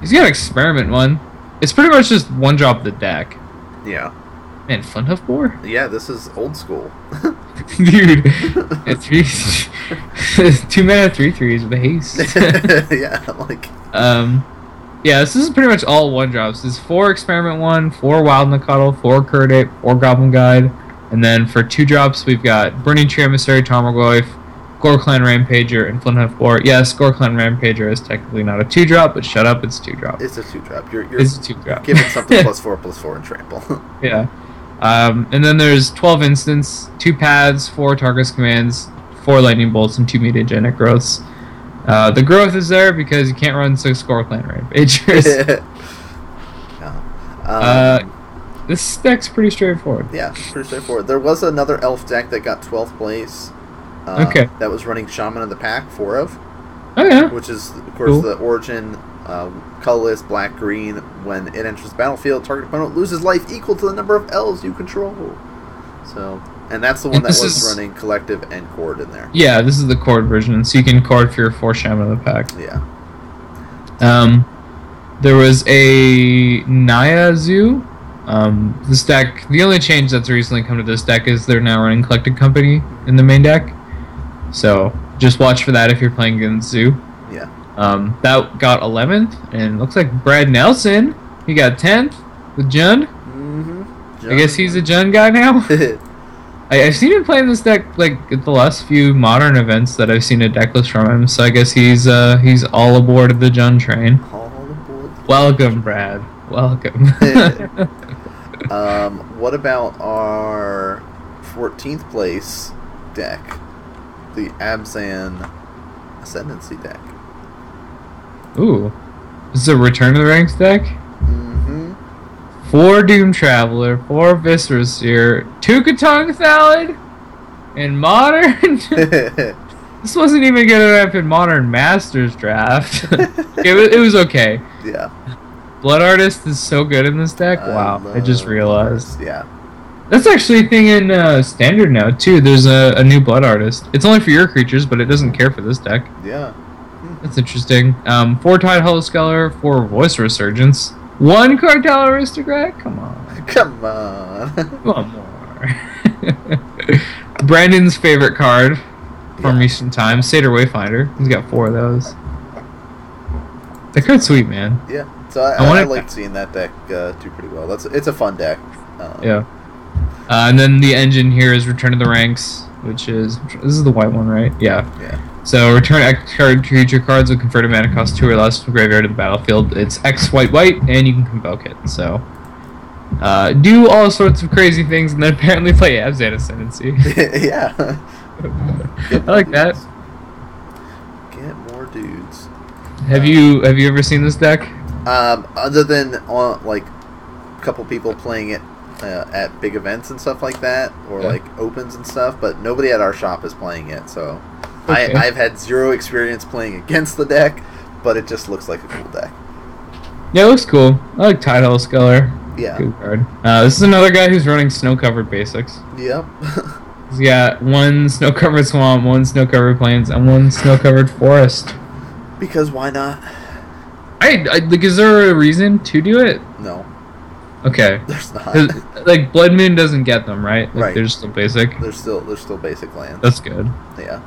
He's got an experiment one. It's pretty much just one drop the deck.
Yeah,
Man, Flinthoof Boar?
yeah, this is old school. *laughs*
Dude, *laughs* three, *laughs* two mana, three threes with a haste.
yeah, like
um, yeah, this is pretty much all one drops. It's four experiment one, four wild Nacatl, four Kird Ape, four Goblin Guide, and then for two drops we've got Burning Tree Emissary, Tarmogoyf, Ghor-Clan Rampager, and Flinthoof Boar. Yes, Ghor-Clan Rampager is technically not a two drop, but shut up, it's two drop.
it's a two drop. You're you're
It's a two drop.
giving something *laughs* plus four plus four and trample. *laughs*
Yeah. Um, and then there's 12 instants, two paths, four Atarka's commands, four lightning bolts, and two mutagenic growths. Uh, the growth is there because you can't run six Ghor-Clan Rampagers. *laughs*
Um,
Uh, this deck's pretty straightforward.
Yeah, pretty straightforward. There was another elf deck that got 12th place. Uh,
Okay.
That was running Shaman of the Pack, four of,
Oh yeah.
which is, of course,
Cool.
the origin uh, colorless black green. When it enters the battlefield, target opponent loses life equal to the number of elves you control. So, and that's the one
And
that was
is-
running collective and cord in there.
Yeah, this is the cord version, so you can cord for your four shaman of the pack.
Yeah.
Um, there was a Naya Zoo. Um, this deck, the only change that's recently come to this deck is they're now running Collected Company in the main deck. So just watch for that if you're playing against Zoo.
Yeah.
Um, that got 11th, and looks like Brad Nelson, he got 10th with Jund.
Mm-hmm.
I guess he's a Jund guy now. *laughs* I, I've seen him playing this deck like at the last few modern events that I've seen a deck list from him. So I guess he's uh he's all aboard the Jund train.
All aboard.
Welcome, Brad. Welcome. *laughs* *laughs*
Um, what about our 14th place deck? The Abzan Ascendancy deck.
Ooh, this is a Return to the Ranks deck.
Mm-hmm.
Four Doomed Traveler, four Viscera Seer, two Katong Salad, and Modern. *laughs* *laughs* this wasn't even good enough in Modern Masters draft. *laughs* it, was, it was okay.
yeah.
Blood Artist is so good in this deck. Wow, I just realized.
Yeah.
That's actually a thing in uh, Standard now, too. There's a, a new Blood Artist. It's only for your creatures, but it doesn't care for this deck.
Yeah.
That's interesting. Um, four Tidehollow Sculler, four Voice Resurgence, one Cartel Aristocrat? Come on. *laughs*
Come on.
One more. *laughs* Brandon's favorite card from
Yeah.
recent times, Seder Wayfinder. He's got four of those. That card's sweet, man.
yeah. So I,
I
I, I like seeing that deck uh, do pretty well. That's it's a fun deck. Um,
Yeah. Uh, and then the engine here is Return to the Ranks, which is this is the white one, right? Yeah.
Yeah.
So return X card creature cards with converted mana cost two or less from graveyard to the battlefield. It's X white white, and you can convoke it. So uh, do all sorts of crazy things, and then *laughs* apparently play Abzan Ascendancy. *laughs*
yeah. *laughs*
I like that.
Get more dudes.
Have you have you ever seen this deck?
Um, other than on like a couple people playing it uh, at big events and stuff like that, or
Yeah.
like opens and stuff, but nobody at our shop is playing it. So
Okay.
I, I've had zero experience playing against the deck, but it just looks like a cool deck.
Yeah, it looks cool. I like Tidal Skeller.
Yeah.
Good card. Uh, this is another guy who's running snow covered basics.
Yep. *laughs*
He's got one snow covered swamp, one snow covered plains, and one snow covered forest.
because why not?
I, I like. Is there a reason to do it?
No,
Okay. *laughs*
there's not.
like Blood Moon doesn't get them, right? Like,
Right.
They're just still basic.
There's still there's still basic lands.
That's good.
yeah.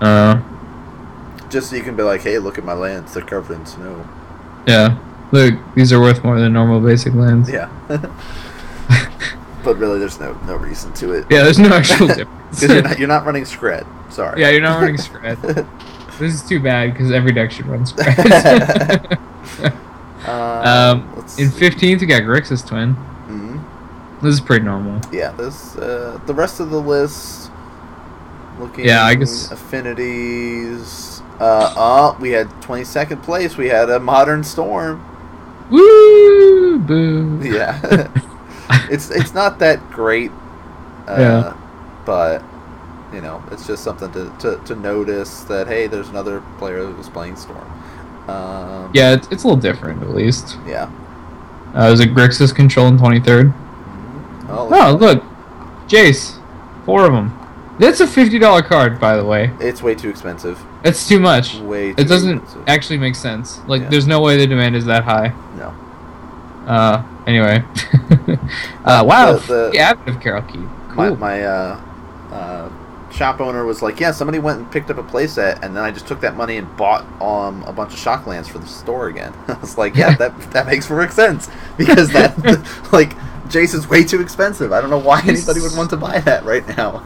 Uh,
Just so you can be like, hey, look at my lands. They're covered in snow.
yeah. Look, these are worth more than normal basic lands.
Yeah. *laughs* but really, there's no no reason to it.
Yeah, there's no actual *laughs* difference.
Because you're not, you're not running Scred. Sorry.
yeah, you're not running Scred. This is too bad because every deck should run Scred.
Um,
um, in 15th, we got Grixis Twin.
Mhm.
This is pretty normal.
Yeah, this uh, the rest of the list. Looking.
Yeah, I guess-
affinities. Uh, oh, we had 22nd place. We had a Modern Storm.
Woo! Boo! *laughs*
Yeah, *laughs* it's it's not that great. Uh,
Yeah.
But you know, it's just something to, to, to notice that hey, there's another player that was playing Storm. Um,
Yeah, it's, it's a little different at least.
Yeah.
Uh, was it Grixis Control in 23rd?
Oh,
Oh, look. Jace. Four of them. That's a $50 card, by the way.
it's way too expensive.
That's too much.
Way. Too
It doesn't
expensive.
actually make sense. Like,
Yeah.
there's no way the demand is that high.
No.
Uh, anyway. *laughs* uh, wow.
The- the-
The, Abbot of Keral Keep.
my,
Cool.
my uh, uh, shop owner was like, "Yeah, somebody went and picked up a playset, and then I just took that money and bought um a bunch of shocklands for the store again." *laughs* I was like, "Yeah, that *laughs* that makes perfect sense because that *laughs* like Jason's way too expensive. I don't know why anybody would want to buy that right now."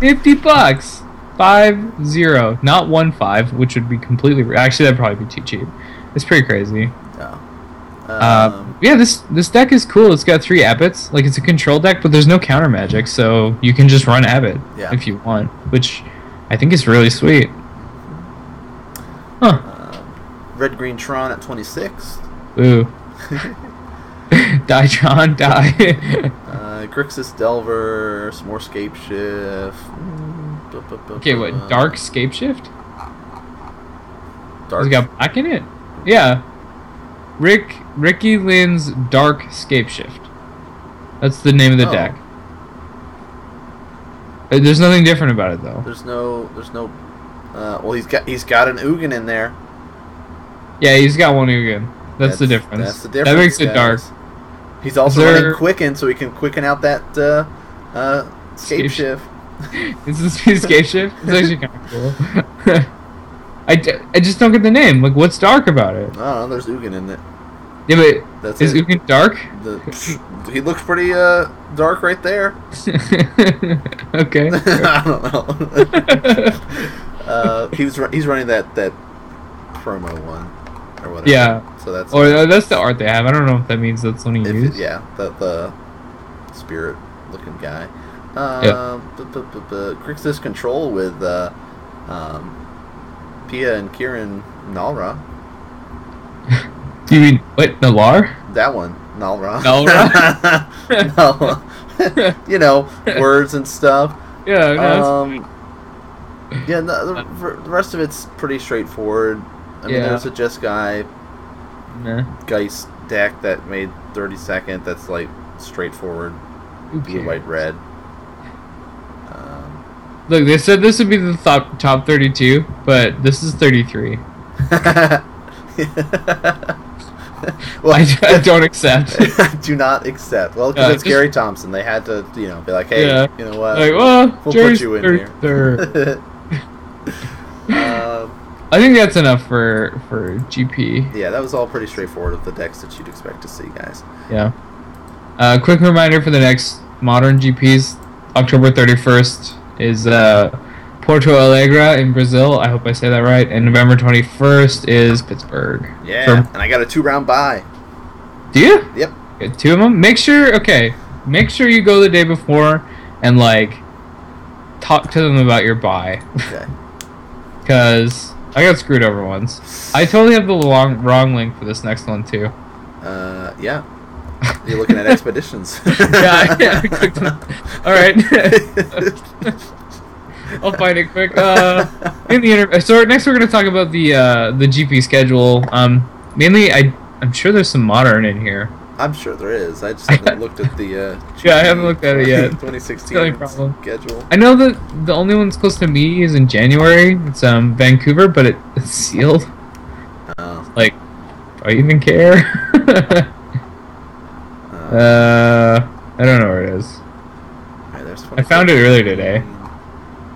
50 bucks. Five zero, not one five, which would be completely. Actually, that'd probably be too cheap. It's pretty crazy.
No.
Uh,
Um,
yeah, this this deck is cool. It's got three abbots. Like it's a control deck, but there's no counter magic, so you can just run abbot
Yeah.
if you want, which I think is really sweet. Huh.
um, Red Green Tron at 26.
Ooh. *laughs* *laughs* Die, John, die.
Uh, Grixis Delver, some more Scape Shift.
okay, what? Dark Scape Shift?
Dark.
Has got black in it? Yeah. Rick Ricky Lynn's Dark Scape Shift. That's the name of the
Oh.
deck. Uh, There's nothing different about it though.
There's no. There's no. Uh, well, he's got he's got an Ugin in there.
Yeah, he's got one again. That's, the difference.
That's the difference.
That makes it dark.
He's also
there-
running Quicken, so he can quicken out that uh, uh, Scape
Scape
Shift. *laughs*
Is this Escape Shift? It's actually kind of cool. *laughs* I, d- I just don't get the name. Like, what's dark about it?
Oh, there's Ugin in it.
Yeah, but
That's
is
it.
Ugin dark?
The, he looks pretty uh, dark right there. *laughs*
okay. *laughs*
I don't know. *laughs* uh, he was he's running that that promo one or whatever.
Yeah.
So that's
Or uh, that's the art they have. I don't know if that means that's one he
if
used.
yeah the the spirit looking guy.
Yeah.
Um, bu- bu- bu- Grixis control with uh, um, Pia and Kieran Nalra.
You mean wait Nalar?
That one, Nalra.
Nalra? *laughs* *laughs*
you know, words and stuff. *laughs*
Yeah. No,
Um. Yeah, no, the, the rest of it's pretty straightforward. I mean,
Yeah.
there's a Just Guy
Nah.
Geist deck that made 30 second. That's like straightforward, blue, white, red.
Look, they said this would be the top top 32, but this is 33.
well, *laughs* *laughs*
I, I don't accept. *laughs*
do not accept. Well,
Uh,
because it's
just-
Gary Thompson, they had to, you know, be like, hey,
Yeah.
you know what?
like, well,
we'll put you in here.
33rd.
Um,
I think that's enough for for GP.
yeah, that was all pretty straightforward of the decks that you'd expect to see, guys.
Yeah. Uh, quick reminder for the next modern GPs: October 31st is uh, Porto Alegre in Brazil. I hope I say that right. And November 21st is Pittsburgh.
Yeah,
For-
and I got a two round buy.
do you?
Yep.
Get two of them. Make sure. Okay. Make sure you go the day before and like talk to them about your buy.
Okay. *laughs*
Because I got screwed over once. I totally have the long, wrong link for this next one too.
Uh, yeah. You're looking at expeditions.
yeah, *laughs* yeah. I clicked *laughs* on- All right. *laughs* I'll find it quick. Uh, in the inter- so next we're gonna talk about the uh, the GP schedule. Um, mainly, I I'm sure there's some modern in here.
I'm sure there is. I just haven't looked at the. Uh,
Yeah, I haven't looked at it yet.
2016
problem.
schedule.
I know that the only one that's close to me is in January. It's um Vancouver, but it, it's sealed.
Oh,
Like, do I even care?
Uh,
I don't know where it is.
alright, there's
I found it earlier today.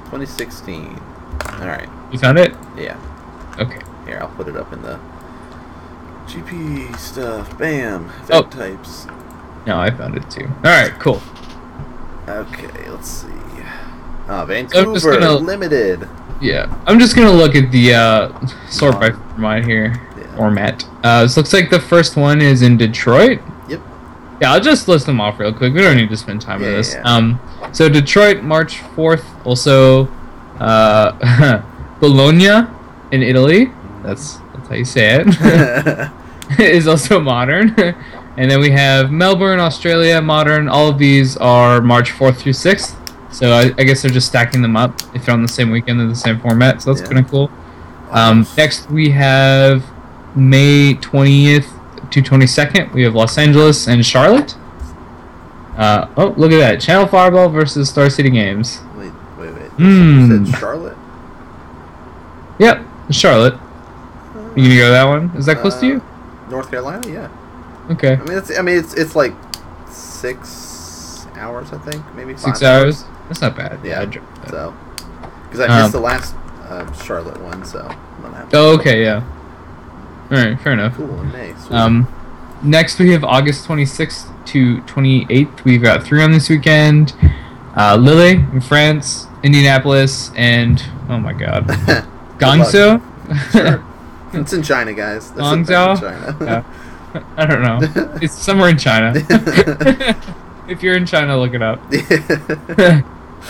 2016. All right.
You found it?
Yeah.
Okay.
Here, I'll put it up in the GP stuff. Bam. Event
Oh.
types.
No, I found it too. All right, cool.
Okay, let's see. Ah,
just
Vancouver
gonna-
Limited.
Yeah, I'm just gonna look at the uh, sort by format here.
Yeah.
Format. Uh, this looks like the first one is in Detroit. Yeah, I'll just list them off real quick. We don't need to spend time
Yeah,
on this.
yeah.
Um, so Detroit, March 4th. Also, uh, *laughs* Bologna in Italy. That's that's how you say it. *laughs* *laughs* is also modern. and then we have Melbourne, Australia, modern. All of these are March 4th through 6th. So I, I guess they're just stacking them up if they're on the same weekend in the same format. So that's
Yeah.
kind of cool. Um, next we have May 20th to 22nd. We have Los Angeles and Charlotte. Uh, oh, look at that. Channel Fireball versus Star City Games.
wait, wait, wait.
Hmm.
You said Charlotte?
Yep, Charlotte. You gonna go to that one? Is that close to
Uh,
you?
North Carolina, yeah.
Okay.
I mean, it's I mean it's it's like six hours, I think, maybe
Six hours? That's not bad.
Yeah. So, because I missed
Um,
the last uh, Charlotte one, so I'm gonna have to
Oh, okay, yeah. Alright, fair enough.
cool. Sweet.
Um, next we have August 26th to 28th. We've got three on this weekend. Uh, Lille in France, Indianapolis, and oh my god, *laughs* Guangzhou.
Sure. *laughs* it's in China, guys. That's a in
Guangzhou?
China. *laughs*
I don't know. It's somewhere in China. if you're in China, look it up.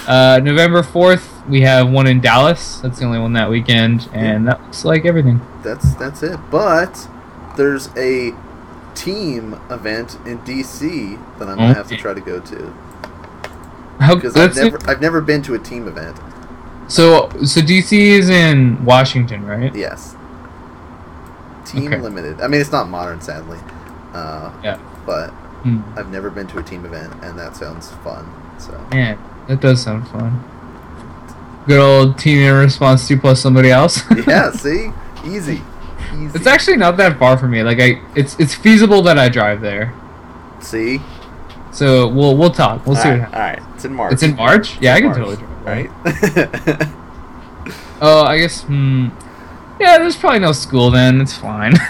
Uh, November 4th, we have one in Dallas. That's the only one that weekend, and that looks like everything.
that's that's it. But there's a team event in DC that I'm gonna have to try to go to because I've never I've never been to a team event.
so so DC is in Washington, right?
Yes. Team
Okay.
limited. I mean, it's not modern, sadly. Uh,
Yeah.
But
Hmm.
I've never been to a team event, and that sounds fun. So
Man, that does sound fun. Good old team in response to plus somebody else. *laughs*
yeah, *laughs* see, easy, easy.
it's actually not that far from me. Like I, it's it's feasible that I drive there.
see.
So we'll we'll talk. We'll see.
all
What
right,
happens.
all right. It's in March.
It's in March. Yeah, I can
March,
totally drive. there.
Right. *laughs*
Oh, I guess. Hmm. Yeah, there's probably no school then. It's fine. *laughs* *laughs*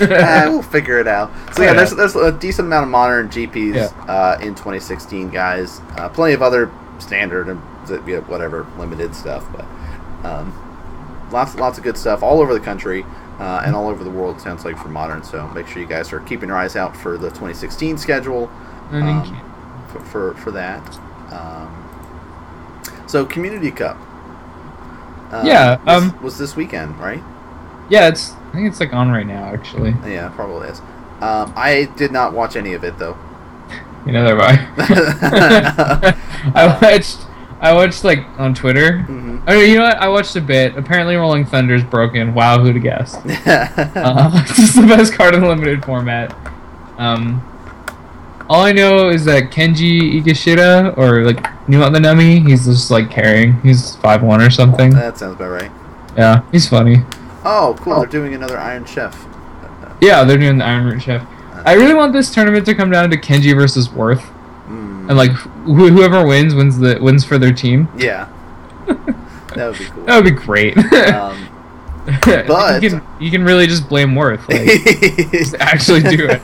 Eh, we'll figure it out. So yeah,
Yeah.
there's there's a decent amount of modern GPs
Yeah.
uh, in 2016, guys. Uh, plenty of other standard and you know, whatever limited stuff, but um, lots lots of good stuff all over the country uh, and all over the world. it Sounds like for modern. So make sure you guys are keeping your eyes out for the 2016 schedule um, for, for for that. Um, so community cup. Uh,
Yeah,
was,
um,
was this weekend, right?
yeah, it's. I think it's like on right now, actually.
Yeah, probably is. Um, I did not watch any of it though. *laughs*
You know that right. *laughs* *laughs* I watched. I watched like on Twitter.
Mhm.
Oh, you know what? I watched a bit. Apparently, Rolling Thunder's broken. Wow, who'd have guessed? Uh, this is the best card in the limited format. Um, all I know is that Kenji Egashira, or like Numot the Nummy, he's just like carrying. He's five one or something.
that sounds about right.
Yeah, he's funny.
Oh, cool!
Oh.
They're doing another Iron Chef.
Yeah, they're doing the Iron Root Chef. I really want this tournament to come down to Kenji versus Worth,
Mm,
and like wh- whoever wins wins the wins for their team.
yeah, *laughs* that would be cool.
That would be great. *laughs*
Um, but-
you can you can really just blame Worth. Like, *laughs* just actually do it.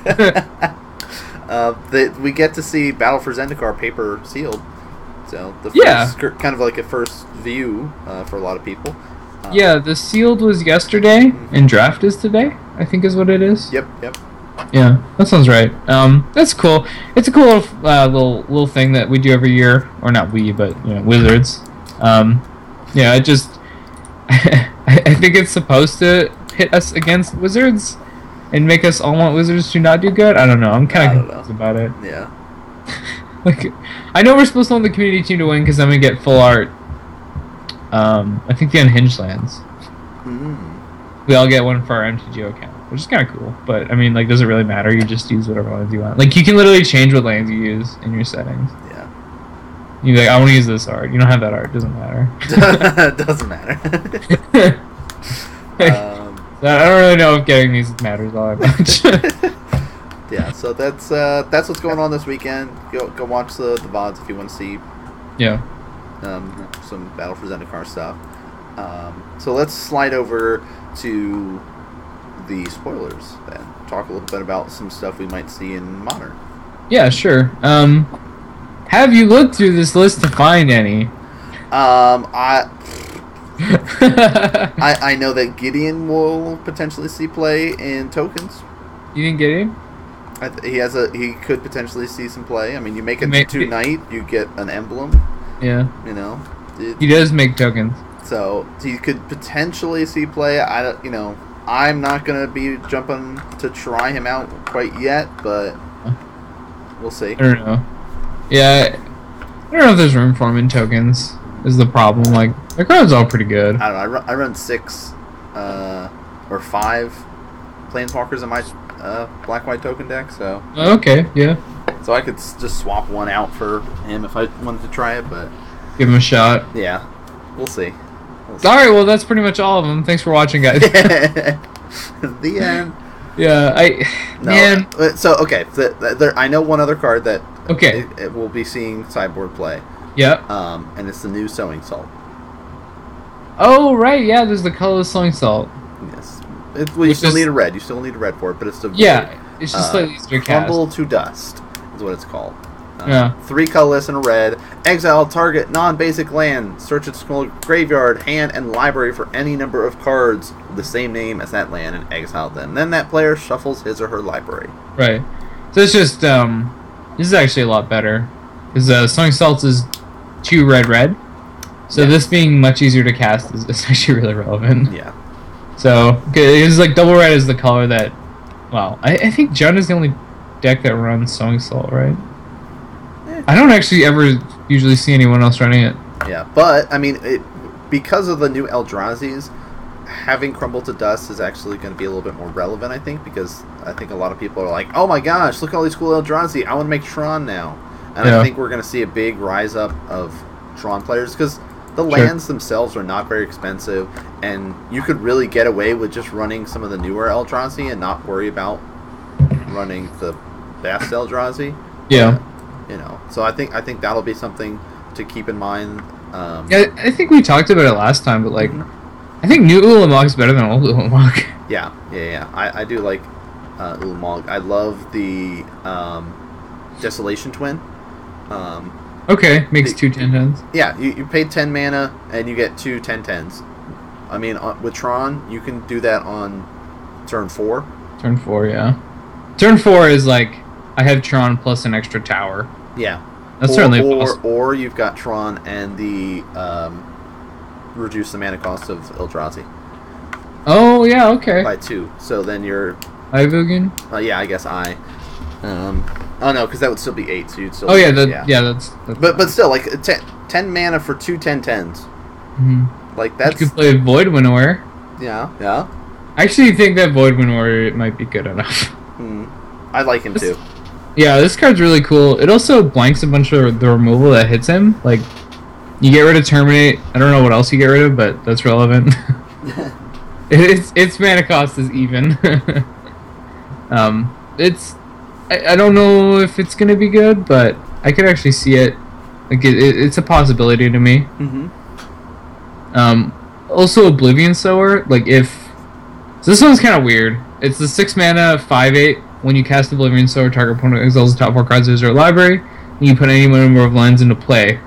Uh, that we get to see Battle for Zendikar paper sealed. So the first,
Yeah.
kind of like a first view uh, for a lot of people. Uh,
yeah, the sealed was yesterday, and draft is today. I think is what it is.
Yep. Yep.
Yeah, that sounds right. Um, that's cool. It's a cool little, uh, little little thing that we do every year, or not we, but you know, Wizards. Um, yeah, it just I, *laughs* I think it's supposed to hit us against Wizards and make us all want Wizards to not do good. I don't know. I'm kind of
know.
confused about it.
Yeah. *laughs*
Like, I know we're supposed to want the community team to win because then we get full art. Um, I think the unhinged lands.
Mm.
We all get one for our MTGO account, which is kind of cool. But I mean, like, does it really matter? You just use whatever lands you want. Like, you can literally change what lands you use in your settings.
Yeah.
You like, I want to use this art. You don't have that art. Doesn't matter. *laughs*
Doesn't *laughs* matter. Um,
I don't really know if getting these matters all that much. *laughs*
yeah, so that's uh, that's what's going on this weekend. Go go watch the, the VODs if you want to see
yeah.
um, some Battle for Zendikar stuff. Um, so let's slide over to the spoilers then. Talk a little bit about some stuff we might see in Modern.
Yeah, sure. Um, have you looked through this list to find any?
Um, I,
you *laughs*
I I know that Gideon will potentially see play in tokens.
You didn't get?
I th- he has a he could potentially see some play. I mean, you make it
May-
two night, you get an emblem.
Yeah.
You know, It-
He does make tokens.
So he could potentially see play. I you know, I'm not gonna be jumping to try him out quite yet, but we'll see.
I don't know. Yeah, I don't know if there's room for him in tokens. Is the problem? Like the card's all pretty good.
I don't know. I run, I run six uh, or five planeswalkers in my uh, black white token deck, so
Okay, yeah,
so I could just swap one out for him if I wanted to try it. But
give him a shot.
yeah, we'll see. We'll see.
All right, well that's pretty much all of them. Thanks for watching, guys. *laughs*
the *laughs* end.
yeah, I
No.
man.
uh, So okay, the, the, there, I know one other card that
Okay,
it, it will be seeing sideboard play.
Yeah.
um, and it's the new Sowing Salt.
Oh right, yeah. There's the colorless Sowing Salt.
Yes, it, well, you still need a red. You still need a red for it, but it's the
Yeah, it's just
uh,
to cast.
crumble to dust is what it's called. Uh,
Yeah.
Three colorless and a red. Exile target non-basic land. Search its small graveyard, hand, and library for any number of cards with the same name as that land and exile them. Then that player shuffles his or her library.
Right. So it's just um, this is actually a lot better because uh, Sowing Salts is two red red. So
Yeah.
this being much easier to cast is, *laughs* is actually really relevant.
Yeah.
So, it's like double red is the color that Wow, I, I think Jund is the only deck that runs Sowing Salt, right?
Eh.
I don't actually ever usually see anyone else running it.
Yeah, but I mean, it, because of the new Eldrazi's, having Crumble to Dust is actually going to be a little bit more relevant, I think, because I think a lot of people are like, "Oh my gosh, look at all these cool Eldrazi! I want to make Tron now," and
Yeah.
I think we're going to see a big rise up of Tron players because the
Sure.
lands themselves are not very expensive, and you could really get away with just running some of the newer Eldrazi and not worry about running the best Eldrazi.
Yeah.
you know. So I think I think that'll be something to keep in mind. Um,
Yeah, I think we talked about it last time, but like,
Mhm.
I think new Ulamog is better than old Ulamog. *laughs*
Yeah, yeah, yeah. I, I do like uh, Ulamog. I love the um, Desolation Twin. Um,
okay, makes
The-
two ten tens.
yeah, you, you pay 10 mana and you get two 10 10s. I mean, uh, with Tron, you can do that on turn four.
Turn four, yeah. Turn four is like I have Tron plus an extra tower.
Yeah.
That's
or,
certainly
or,
possible.
or you've got Tron and the um, reduce the mana cost of Eldrazi
Oh yeah, okay.
by two. So then you're,
Eye of Ugin.
uh, yeah, I guess I. Um, oh no, because that would still be eight. So you'd still.
Oh yeah, that, yeah. that's, that's
But but still, like 10, 10 mana for two 10 10s.
Mhm.
Like that's
you could play Void Winnower.
yeah yeah.
I actually think that Void Winnower might be good enough. *laughs*
Hmm. I like him
This-
too.
yeah, this card's really cool. It also blanks a bunch of the removal that hits him. Like, you get rid of Terminate. I don't know what else you get rid of, but that's relevant. *laughs* *laughs* it's its mana cost is even. um, it's I, I don't know if it's gonna be good, but I could actually see it. Like it, it, it's a possibility to me.
mm-hmm.
Um, also Oblivion Sower, like if so this one's kind of weird. It's the six mana five eight. When you cast Oblivion Sower, target opponent exiles the top four cards of their library. And you put any number of lands into play,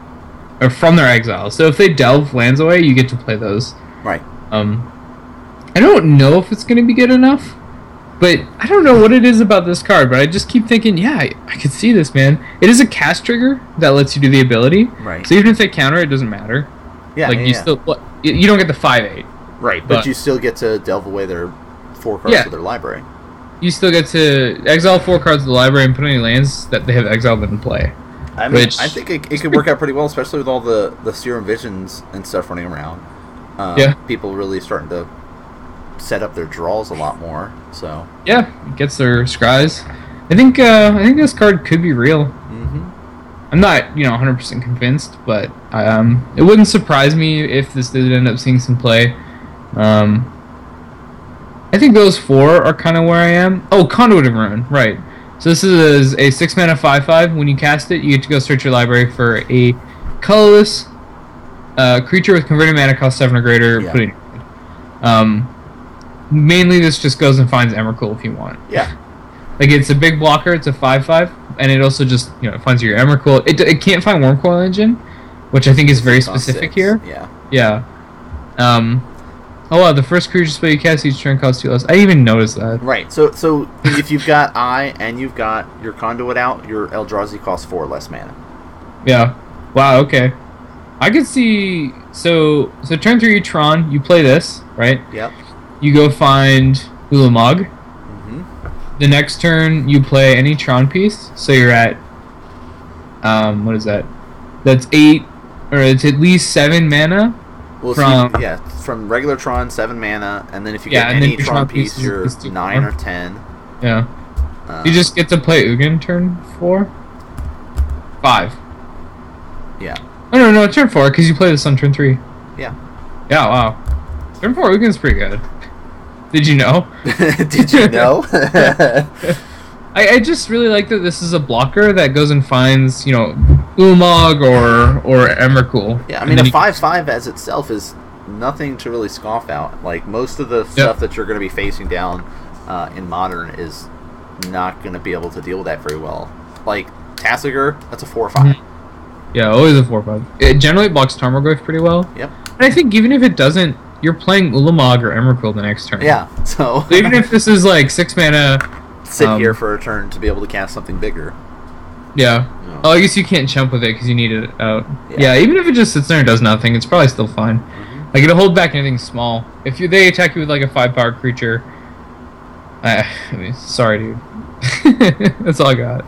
or from their exile. So if they delve lands away, you get to play those.
Right.
Um, I don't know if it's gonna be good enough, but I don't know what it is about this card. But I just keep thinking, yeah, I, I could see this, man. It is a cast trigger that lets you do the ability.
Right.
So even if they counter, it doesn't matter.
yeah.
like
yeah,
you
yeah.
still, you- don't get the five eight.
right, but,
but-
you still get to delve away their four cards
Yeah.
of their library.
You still get to exile four cards of the library and put any lands that they have exiled in play.
I mean,
Which-
I think it, it could work out pretty well, especially with all the the serum visions and stuff running around. Um,
Yeah.
People really starting to set up their draws a lot more. So.
Yeah, gets their scries. I think uh, I think this card could be real.
Mm-hmm.
I'm not, you know, 100% convinced, but um, it wouldn't surprise me if this did end up seeing some play. Um, I think those four are kind of where I am. Oh, Conduit of Ruin, right. So this is a 6 mana 5 5. When you cast it, you get to go search your library for a colorless uh, creature with converted mana cost 7 or greater.
Yeah.
Put it in your hand. Um, mainly, this just goes and finds Emrakul if you want.
Yeah.
Like it's a big blocker. It's a five five, and it also just you know finds your Emrakul. It, it can't find Wormcoil Engine, which I think is very specific
six.
here.
Yeah.
Yeah. Um. Oh wow, the first creature spell you cast each turn costs two less. I didn't even notice that.
Right. So so if you've got I and you've got your conduit out, your Eldrazi costs four less mana.
Yeah. Wow. Okay. I could see. So so turn three Tron. You play this right.
Yep.
You go find Ulamog.
Mm-hmm.
The next turn you play any Tron piece. So you're at. Um. What is that? That's eight, or it's at least seven mana.
Well, so
From-
you, yeah, from regular Tron, seven mana, and then if you
Yeah,
get any Tron
Tron
piece,
pieces
you're
is
nine or ten.
Yeah.
Um,
You just get to play Ugin turn four? Five.
yeah,
Oh, no, no, turn four, because you play this on turn three.
yeah.
Yeah, wow. Turn four Ugin's pretty good. Did you know? *laughs*
Did you know? *laughs*
I, I just really like that this is a blocker that goes and finds, you know, Umog or or Emrakul.
yeah, I mean, a five-five as itself is nothing to really scoff at. Like most of the stuff that you're going to be facing down uh, in modern is not going to be able to deal with that very well. Like Tasigur, that's a four or 5
Yeah, always a four five. It generally blocks Tarmogoyf pretty well.
Yep.
And I think even if it doesn't, you're playing Ulamog or Emrakul the next turn.
Yeah. So
So even if this is like six mana,
sit
um,
here for a turn to be able to cast something bigger.
yeah. Oh, I guess you can't jump with it because you need it out.
Yeah.
Yeah. even if it just sits there and does nothing, it's probably still fine.
Mhm.
Like it'll hold back anything small. If you they attack you with like a five power creature, I, *laughs* I mean, sorry, dude. *laughs* That's all I got.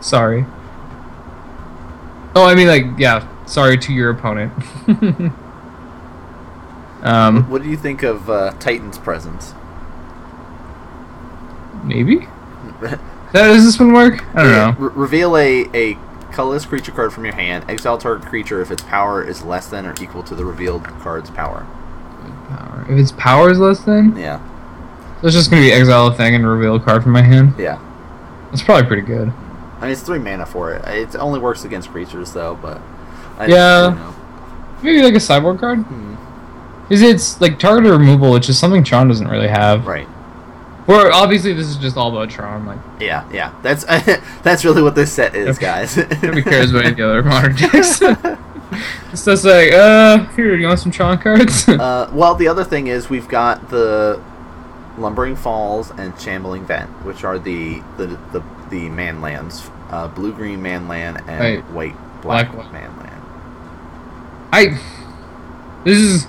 sorry. Oh, I mean, like, yeah. Sorry to your opponent. *laughs* um,
What do you think of uh, Titan's presence?
maybe. *laughs* That, does this one work? I don't know.
Re- reveal a, a colorless creature card from your hand. Exile target creature if its power is less than or equal to the revealed card's power.
Power. If its power is less than,
Yeah,
so it's just gonna be exile a thing and reveal a card from my hand.
yeah.
That's probably pretty good.
I mean, it's three mana for it. It only works against creatures, though, but. I
Yeah. Maybe like a cyborg card.
Hmm.
Is it's like target removal, which is something Tron doesn't really have.
Right.
Or obviously this is just all about Tron. Like
Yeah, yeah. That's *laughs* that's really what this set is, guys. *laughs*
nobody cares about any other modern *laughs* decks. it's just like, uh, here, you want some Tron cards?
Uh, well, the other thing is we've got the Lumbering Falls and Shambling Vent, which are the the the, the man lands, uh, blue green man land and
Right.
white black,
Black one.
man land.
I. This is.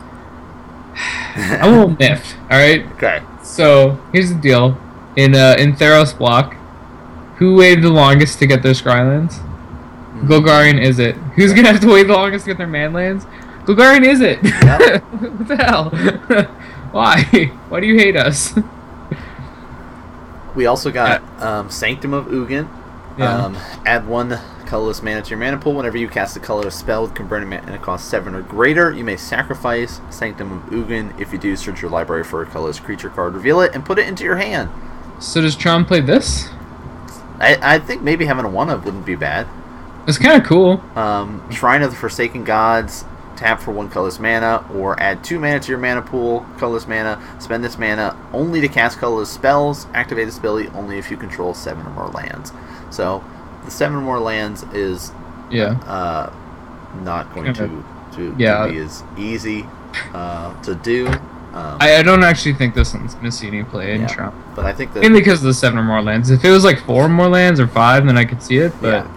I'm a little miffed. All right.
Okay.
So here's the deal: in uh, in Theros block, who waited the longest to get their Scrylands? Golgarian is it? Who's gonna have to wait the longest to get their Manlands? Golgarian is it?
Yep. *laughs*
what the hell? *laughs* Why? Why do you hate us?
We also got um, Sanctum of Ugin.
Yeah.
Um, add one colorless mana to your mana pool. Whenever you cast a colorless spell with converting mana cost seven or greater, you may sacrifice Sanctum of Ugin. If you do, search your library for a colorless creature card, reveal it, and put it into your hand.
So does Tron play this?
I, I think maybe having a one of wouldn't be bad.
It's kind of cool.
Um, Shrine of the Forsaken Gods, tap for one colorless mana, or add two mana to your mana pool, colorless mana. Spend this mana only to cast colorless spells. Activate this ability only if you control seven or more lands. So, the seven or more lands is
Yeah.
uh, not going to, to,
yeah.
to be as easy uh, to do. Um,
I, I don't actually think this one's gonna see any play in
Yeah.
Tron.
but I think that
Mainly because of the seven or more lands. If it was like four more lands or five, then I could see it. But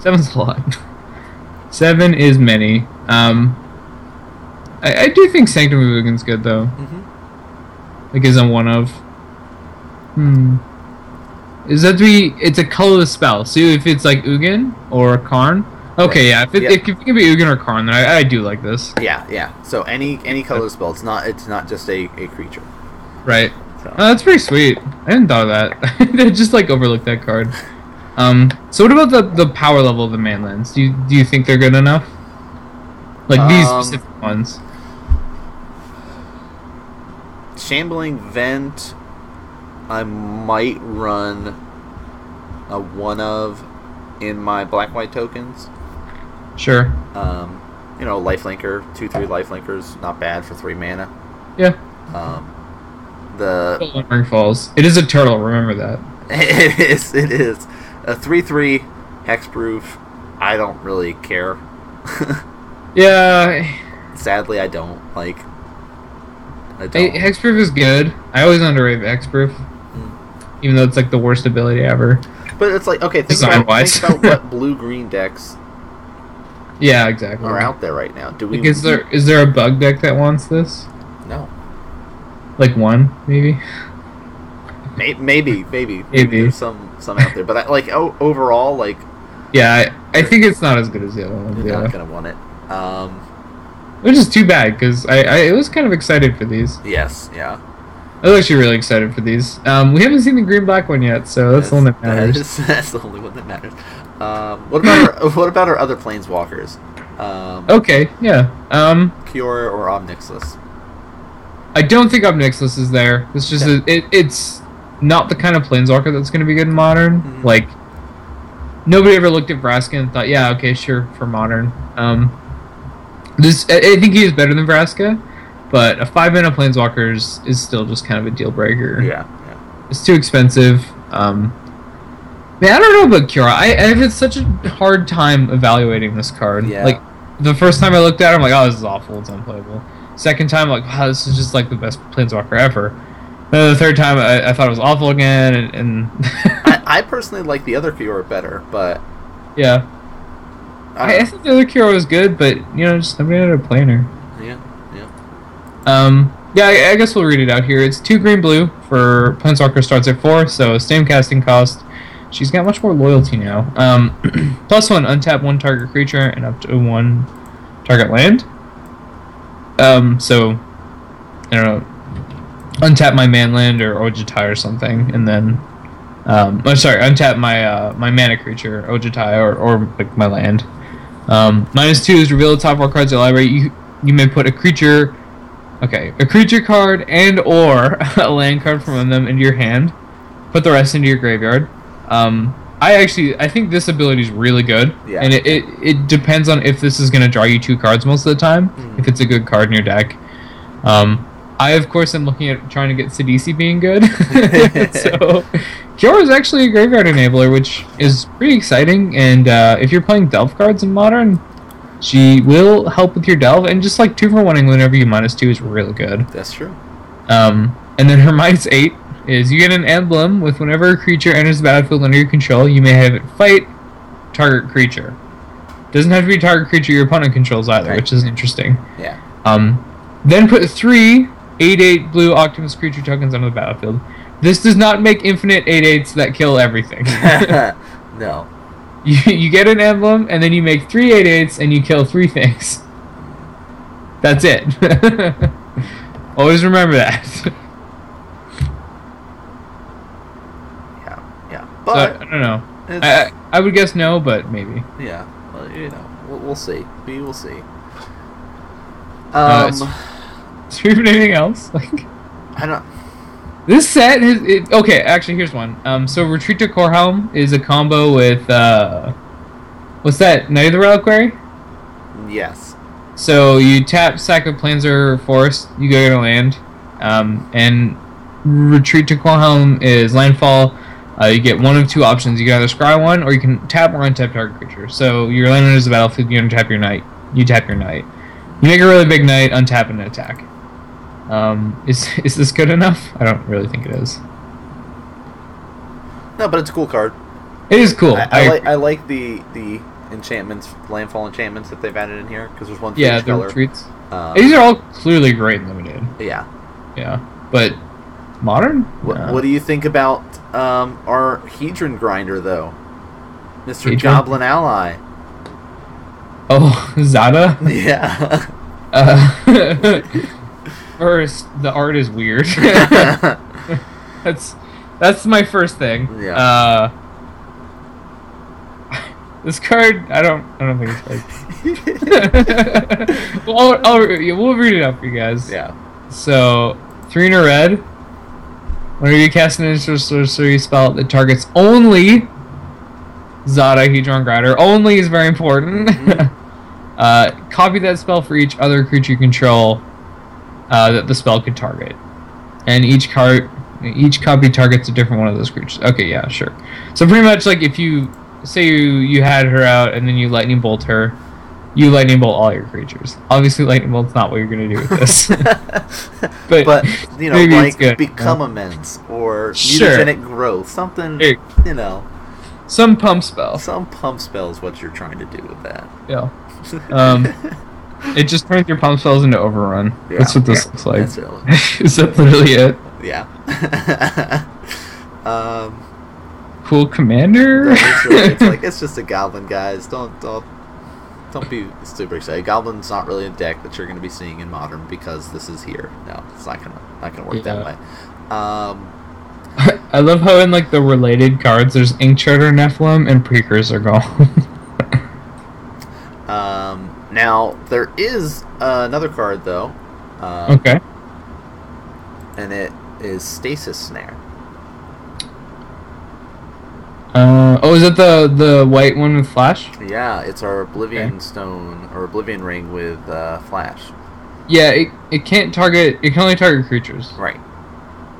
seven's a lot. *laughs* Seven is many. Um, I, I do think Sanctum of Ugin's good though.
Mhm.
Like is a one of. Hmm. Is that be? It's a colorless spell. So if it's like Ugin or Karn. Okay,
Right.
yeah. If it,
Yeah.
if it can be Ugin or Karn, then I, I do like this.
Yeah, yeah. So any any colorless spell, it's not it's not just a, a creature.
Right.
So.
Oh, that's pretty sweet. I hadn't thought of that. *laughs* I just like overlooked that card. Um, so what about the, the power level of the manlands? Do you do you think they're good enough? Like these
Um,
specific ones.
Shambling Vent, I might run a one of in my black white tokens.
Sure.
Um, you know, lifelinker, two three lifelinkers, not bad for three mana.
Yeah.
Um, the
Lumbering Falls. It is a turtle. Remember that. *laughs*
it is it is a three three hexproof. I don't really care. *laughs*
Yeah.
Sadly, I don't like. I don't.
Hey, Hexproof is good. I always underrate Hexproof. Even though it's like the worst ability ever.
but it's like okay, think
Design
about,
wise.
think about what *laughs* blue green decks
Yeah, exactly.
are out there right now. Do we?
Like, is there is there a bug deck that wants this?
No.
Like one, maybe.
May- Maybe, maybe,
Maybe.
There's some some out there, but I, like o- overall, like
Yeah, I, I think it's not as good as the other one.
you're
Yeah.
not gonna want it. Um,
Which is too bad because I, I was kind of excited for these.
yes, yeah.
I was actually really excited for these. Um, we haven't seen the green black one yet, so that's the one that matters.
is- *laughs* that's the only one that matters. Um, what about our, *laughs* what about our other planeswalkers? Um,
Okay, yeah. Um,
Kiora or Ob Nixilis?
I don't think Ob Nixilis is there. It's just a, it, it's not the kind of planeswalker that's going to be good in modern.
Mhm.
Like nobody ever looked at Vraska and thought, yeah, okay, sure, for modern. Um, this I, I think he is better than Vraska, but a five mana planeswalker is, is still just kind of a deal breaker.
Yeah, yeah.
It's too expensive. Um, man, I don't know about Kiora. I, I've had such a hard time evaluating this card.
Yeah.
Like the first time I looked at it, I'm like, oh, this is awful. It's unplayable. Second time, like, wow, this is just like the best planeswalker ever. Then the third time, I, I thought it was awful again, and, and *laughs*
I, I personally like the other Kiora better, but
yeah,
I,
I, I thought the other Kiora was good, but you know, just nobody ended up playing her.
yeah, yeah.
Um, Yeah, I, I guess we'll read it out here. It's two green blue for Planeswalker starts at four, so same casting cost. She's got much more loyalty now. Um, *clears throat* plus one, untap one target creature and up to one target land. Um, so I don't know, untap my manland or Ojitai or something, and then um, oh sorry, untap my uh, my mana creature Ojitai or, or like my land. Um, minus two is reveal the top four cards of your library. You you may put a creature, okay, a creature card and or *laughs* a land card from them into your hand. Put the rest into your graveyard. Um, I actually I think this ability is really good,
Yeah.
and it, it, it depends on if this is going to draw you two cards most of the time.
Mhm.
If it's a good card in your deck. Um, I of course am looking at trying to get Sidisi being good. *laughs* *laughs* so Kiora is actually a graveyard enabler, which is pretty exciting. And uh, if you're playing Delve cards in Modern, she will help with your Delve. And just like two for one whenever you minus two is really good.
That's true.
Um, and then her minus eight is you get an emblem with whenever a creature enters the battlefield under your control, you may have it fight target creature. Doesn't have to be a target creature your opponent controls either,
Right.
which is interesting.
Yeah.
Um, then put three 8 8 blue Octopus creature tokens onto the battlefield. This does not make infinite 8 8s that kill everything. *laughs* *laughs*
no.
You, you get an emblem, and then you make three 8 8s, and you kill three things. That's it. *laughs* Always remember that. *laughs*
Yeah. Yeah.
So,
But
I don't know. I, I would guess no, but maybe.
yeah. Well, you know, we'll, we'll see. We will see.
Uh,
Um,
Is there even anything else? *laughs* Like
I don't.
This set is it, okay. Actually, here's one. Um, so Retreat to Coralhelm is a combo with uh, what's that? Knight of the Reliquary.
Yes.
So you tap sack of Planzer Forest, you go to land, um, and Retreat to Coralhelm is landfall. Uh, you get one of two options. You can either scry one, or you can tap or untap target creature. So your land enters the battlefield, you untap your knight. You tap your knight. You make a really big knight, untap and attack. Um, is *laughs* is this good enough? I don't really think it is.
No, but it's a cool card.
It is cool.
I, I,
I
like. I like the the enchantments, landfall enchantments that they've added in here because there's one for
yeah,
each
the
color.
retreats.
Um,
These are all clearly great and limited.
yeah.
Yeah, but modern.
What,
No.
what do you think about um, our Hedron grinder though, Mister Goblin Ally?
Oh, *laughs* Zada. *laughs*
Yeah.
Uh, first, the art is weird. *laughs* *laughs* that's that's my first thing.
Yeah.
Uh, this card, I don't, I don't think it's like. *laughs* well, I'll, I'll, yeah, we'll read it up for you guys.
yeah.
So, three in a red. Whenever you cast an instant sorcery spell that targets only Zada Hedron Grinder, only is very important.
Mhm.
uh, copy that spell for each other creature you control uh, that the spell could target, and each card, each copy targets a different one of those creatures. Okay, yeah, sure. So pretty much like if you say you you had her out and then you lightning bolt her, you lightning bolt all your creatures. Obviously, lightning bolt's not what you're gonna do with this. *laughs* *laughs* But-
but you know, like
good.
become immense or
Sure.
mutagenic growth, something.
Hey.
You know,
Some pump spell.
some pump spell is what you're trying to do with that.
Yeah. Um, *laughs* It just turns your pump spells into overrun.
Yeah.
That's what this looks like.
That's really. *laughs*
Is that literally it?
Yeah. *laughs* um,
Cool commander.
it's, really, it's *laughs* like it's just a goblin, guys. Don't don't don't be super excited. Goblin's not really a deck that you're going to be seeing in modern because this is here. No, it's not gonna not gonna work that way. Um,
I love how in like the related cards, there's Ink-Treader Nephilim and Precursor Golem.
um, now there is uh, another card though, um,
okay.
and it is Stasis Snare.
Uh, oh, is it the the white one with flash?
Yeah, it's our Oblivion
Okay.
Stone or Oblivion Ring with uh, Flash.
Yeah, it, it can't target. It can only target creatures,
Right.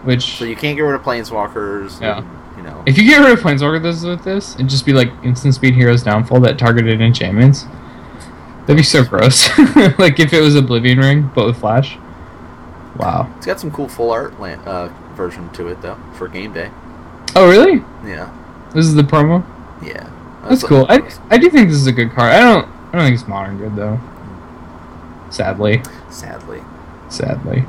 which
So you can't get rid of Planeswalkers.
Yeah.
and, you know.
If you get rid of Planeswalker this with this, it'd just be like instant speed heroes downfall that targeted enchantments. That'd be so gross. *laughs* like if it was Oblivion Ring, but with Flash. Wow.
It's got some cool full art uh, version to it though for game day.
Oh really?
Yeah,
This is the promo.
yeah.
That's cool. I, I do think this is a good card. I don't I don't think it's modern good though. Sadly,
sadly.
sadly.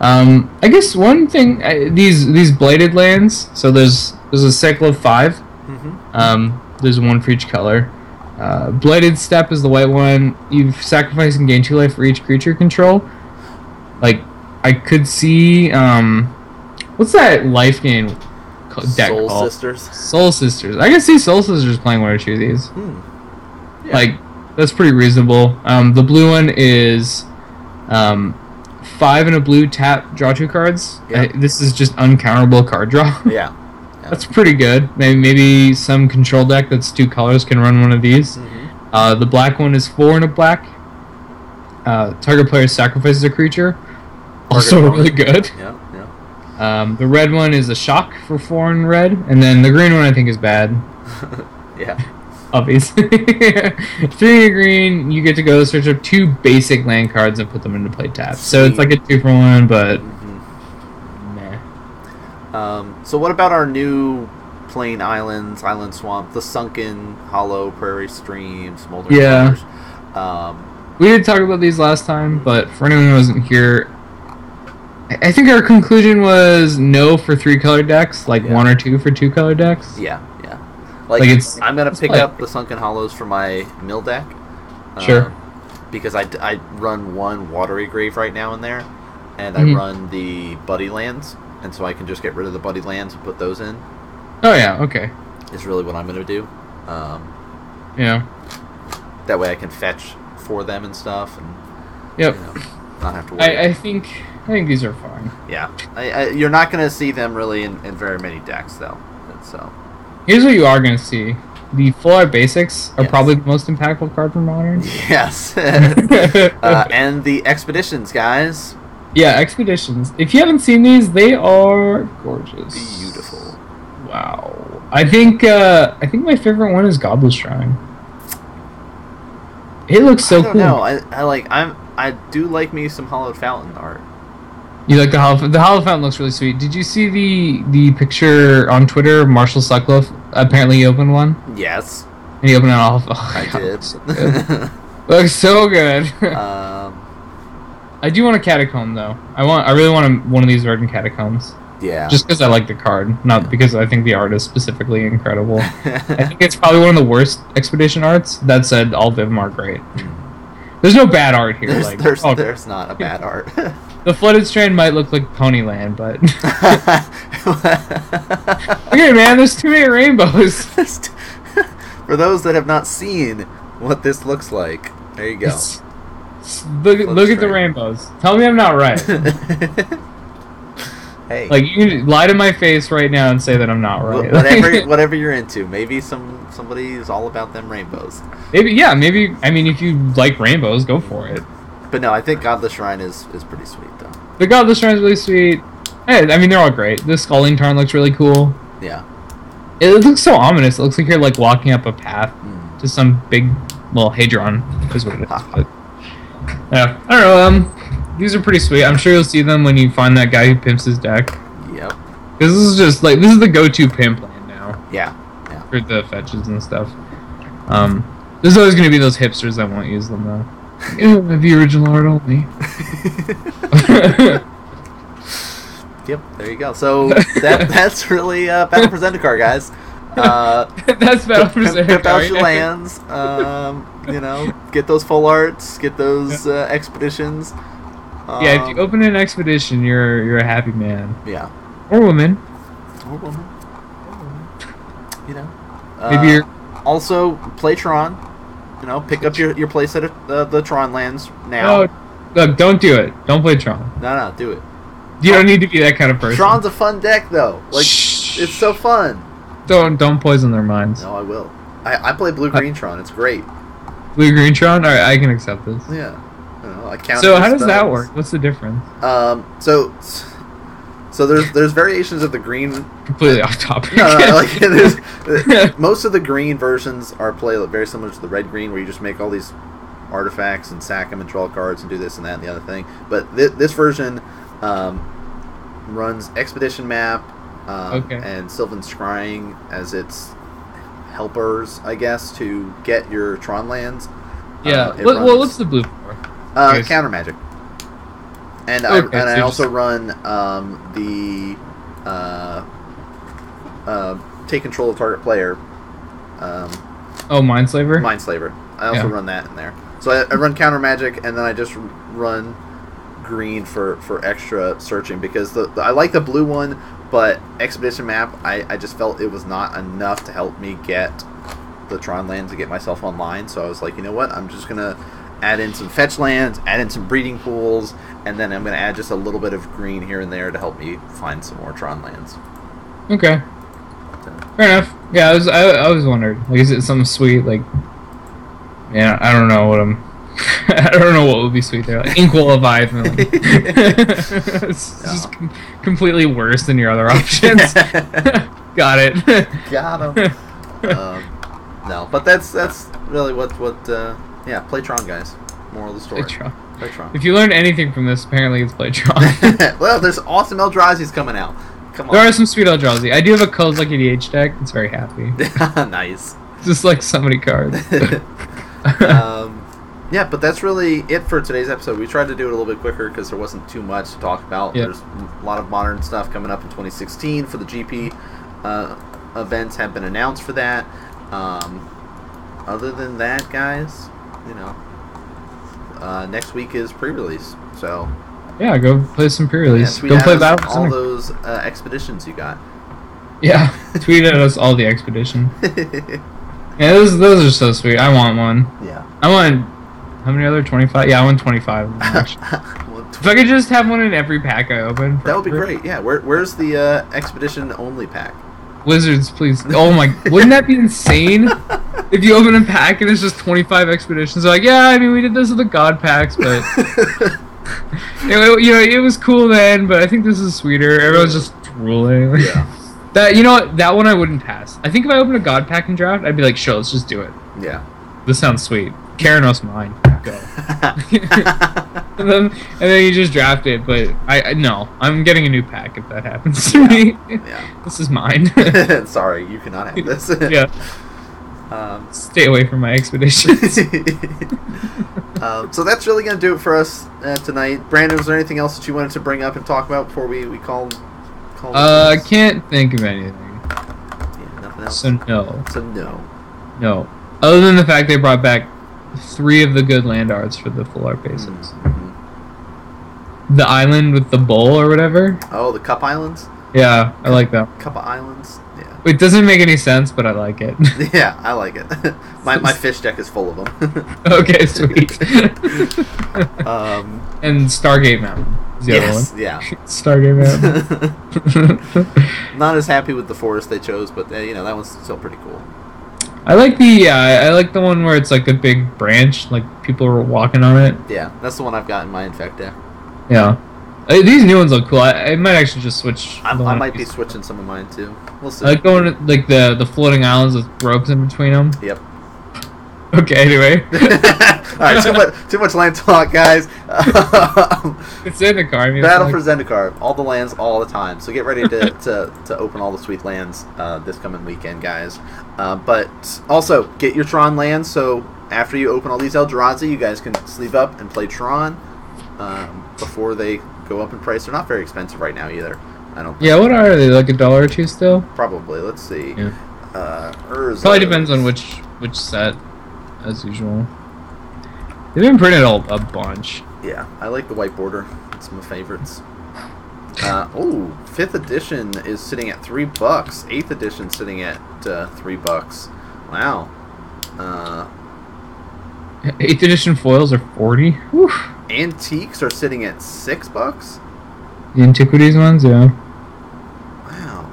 Um, I guess one thing I, these these blighted lands. So there's there's a cycle of five.
Mm-hmm.
Um, there's one for each color. Uh, Blighted Steppe is the white one. You sacrifice and gain two life for each creature control. Like I could see um, what's that life gain deck
Soul
called?
Sisters.
Soul Sisters. I can see Soul Sisters playing one or two of these.
Hmm. Yeah.
Like that's pretty reasonable. Um, the blue one is um, five and a blue tap draw two cards.
Yeah.
Uh, this is just uncounterable card draw. *laughs*
Yeah.
That's pretty good. Maybe maybe some control deck that's two colors can run one of these.
Mm-hmm.
Uh, the black one is four and a black. Uh, target player sacrifices a creature. Also
Target
really good.
Yeah. Yeah.
Um, the red one is a shock for four and red, and then the green one I think is bad. *laughs*
Yeah.
obviously. *laughs* Three and green, you get to go search up two basic land cards and put them into play tap. So it's like a two for one, but
hmm
meh.
Um, so what about our new plain islands, island swamp, the sunken, hollow, prairie stream, smoldering
Yeah.
Um,
We did talk about these last time, but for anyone who wasn't here, I think our conclusion was no for three color decks, like
Yeah.
one or two for two color decks.
yeah, yeah. Like,
Like, it's-
I'm gonna
it's
pick
like-
up the sunken hollows for my mill deck.
Sure.
um, because I, I run one watery grave right now in there, and. I run the buddy lands, and so I can just get rid of the buddy lands and put those in.
Oh yeah, okay,
Is really what I'm gonna do. Um,
yeah,
that way I can fetch for them and stuff, and
yep.
you know, not have to worry.
I, I think I think these are fine.
Yeah, I, I, you're not going to see them really in, in very many decks, though. And so,
Here's what you are gonna see: the full art basics are
Yes.
probably the most impactful card for modern. *laughs*
yes, *laughs* *laughs* uh, and the expeditions, guys,
Yeah, expeditions. If you haven't seen these, they are gorgeous.
beautiful.
Wow. I think uh I think my favorite one is Godless Shrine. It looks so
I don't
cool.
know. I, I like. I'm. I do like me some Hallowed Fountain art.
You like the hollow the hollow fountain looks really sweet. Did you see the the picture on Twitter? Marshall Sutcliffe apparently he opened one,
Yes,
and he opened it off. Oh,
I *laughs*
God,
did.
looks so good. looks so good.
um,
I do want a catacomb though. I want I really want a, one of these verdant catacombs.
yeah.
Just because I like the card, not because I think the art is specifically incredible. *laughs* I think it's probably one of the worst expedition arts. That said, all of them are great. Hmm. There's no bad art here.
there's
like
there's,
oh,
there's not a bad art. *laughs*
the flooded strand might look like Ponyland, but *laughs* okay, man. There's too many rainbows.
For those that have not seen what this looks like, there you go.
It's- look look at the rainbows. Tell me I'm not right. *laughs* *laughs*
hey,
like you can lie to my face right now and say that I'm not
wh-
right.
whatever *laughs* whatever you're into. Maybe some somebody is all about them rainbows.
maybe yeah, maybe. I mean, if you like rainbows, go for it.
But no, I think Godless Shrine is is pretty sweet though.
The Godless Shrine is really sweet. Hey, I mean, they're all great. The Scalding Tarn looks really cool.
Yeah.
It looks so ominous. It looks like you're like walking up a path
Mm.
to some big, well, Hedron is what it is. Yeah, I don't know. Um, these are pretty sweet. I'm sure you'll see them when you find that guy who pimps his deck.
Yep.
This is just like this is the go-to pimp land now
Yeah. Yeah.
for the fetches and stuff. Um, there's always gonna be those hipsters that won't use them though. *laughs* Yeah, the original art only. *laughs*
Yep. There you go. So that *laughs* that's really uh, Battle for Zendikar, guys. Uh,
That's Battle for
pimp out
Zendikar,
your lands. Um, you know, get those full arts, get those uh, expeditions. Um,
Yeah, if you open an expedition, you're you're a happy man
Yeah.
or woman.
Or woman. Or woman. You know.
Maybe
Uh,
you're
also play Tron. You know, pick up your your playset of uh, the Tron lands now.
Oh, look, don't do it. Don't play Tron.
No, no, do it.
You don't need to be that kind of person.
Tron's a fun deck though. Like
Shh.
it's so fun.
Don't don't poison their minds.
No, I will. I, I play blue green Tron. It's great.
Blue green Tron. All right, I can accept this.
Yeah. You I count
So how does that work? What's the difference?
Um. So. So there's there's variations of the green.
Completely off topic.
No, no, like *laughs* there's *laughs* most of the green versions are play very similar to the red green, where you just make all these artifacts and sack them and draw cards and do this and that and the other thing. But th- this version um, runs expedition map um,
Okay.
and Sylvan Scrying as its helpers, I guess, to get your Tron lands.
yeah.
Uh,
what, well, what's the blue for?
Uh,
Yes.
counter magic. And I and
so
I also
just-
run um, the uh, uh, take control of target player um,
Oh, Mindslaver.
Mindslaver. I also
Yeah.
run that in there. So I, I run counter magic, and then I just run green for, for extra searching because the, the I like the blue one, but expedition map I, I just felt it was not enough to help me get the Tron land to get myself online. So I was like, you know what? I'm just gonna add in some fetch lands, add in some breeding pools, and then I'm gonna add just a little bit of green here and there to help me find some more Tron lands.
Okay. Fair enough. Yeah, I was I, I was wondering. Like, is it something sweet? Like, yeah, I don't know what I'm. *laughs* I don't know what would be sweet there. Like, Inkwell Leviathan. Like, *laughs* it's just com- completely worse than your other *laughs* options. Got it.
Got him. um, no, but that's that's really what what uh, yeah. Play Tron, guys. Moral of the story.
Playtron.
Play Tron.
If you learned anything from this, apparently it's Playtron.
well, there's awesome Eldrazi's coming out. Come on.
there are some sweet Eldrazi. I do have a Kozilek EDH deck. It's very happy.
nice.
Just like so many cards.
um, yeah, but that's really it for today's episode. We tried to do it a little bit quicker because there wasn't too much to talk about.
Yeah.
There's a lot of modern stuff coming up in 2016 for the GP. Uh, events have been announced for that. Um, other than that, guys, you know, uh, next week is pre-release. So
yeah, go play some pre-release.
yeah,
go play Battle
all
Center.
those uh, expeditions you got.
Yeah, *laughs* tweet at us all the expedition. *laughs* Yeah, those those are so sweet. I want one.
yeah.
I want how many other twenty five? Yeah, I want twenty five. *laughs* Actually,
Well,
if I could just have one in every pack I open.
that would be great. Yeah. Where, where's the uh, expedition only pack?
Wizards, please. Oh my, wouldn't that be insane? *laughs* If you open a pack and it's just twenty five expeditions, like yeah, I mean we did this with the god packs, but *laughs* it, you know it was cool then. But I think this is sweeter. Everyone's just drooling.
yeah.
That you know what? That one I wouldn't pass. I think if I opened a god pack and draft, I'd be like, sure, let's just do it.
Yeah.
This sounds sweet. Keranos mine. Go. *laughs* and then and then you just draft it, but I, I no, I'm getting a new pack if that happens to me.
yeah.
this is mine. *laughs*
Sorry, you cannot have this. *laughs*
yeah,
Um,
stay away from my expeditions.
um, so that's really going to do it for us uh, tonight. Brandon, was there anything else that you wanted to bring up and talk about before we, we call, call
uh, I can't think of anything.
Yeah, nothing else?
So no,
So no.
no. Other than the fact they brought back three of the good land arts for the full art basics.
Mhm.
The island with the bowl or whatever.
Oh, the Cup Islands?
Yeah, I like that.
Cup Islands? Yeah.
It doesn't make any sense, but I like it. *laughs*
Yeah, I like it. *laughs* my, my fish deck is full of them. *laughs*
okay, sweet.
um,
and Stargate Mountain is the
yes,
other
yeah.
one. Stargate Mountain.
Not as happy with the forest they chose, but uh, you know that one's still pretty cool.
I like the yeah, I like the one where it's like a big branch, like people are walking on it.
Yeah, that's the one I've got in my infect deck.
Yeah. Uh, these new ones look cool. I, I might actually just switch.
I, I might be switching some of mine too. We'll see.
I like going to, like the the floating islands with ropes in between them.
Yep. *laughs*
Okay, anyway. *laughs*
All right, too much too much land talk, guys. *laughs*
it's in the car. I mean,
Battle
it's
for
like,
Zendikar, all the lands, all the time. So get ready to, to, to open all the sweet lands uh, this coming weekend, guys. Uh, but also get your Tron lands. So after you open all these Eldrazi, you guys can sleeve up and play Tron um, before they go up in price. They're not very expensive right now either. I don't.
Yeah, what are they? Like a dollar or two still?
Probably. Let's see.
Yeah.
Uh.
Probably depends on which which set, as usual. They've been printed a, a bunch.
Yeah, I like the white border. It's my favorites. Uh, oh, fifth edition is sitting at three bucks. Eighth edition sitting at uh, three bucks. Wow. Uh,
Eighth edition foils are forty. Whew.
antiques are sitting at six bucks.
The antiquities ones, yeah.
Wow.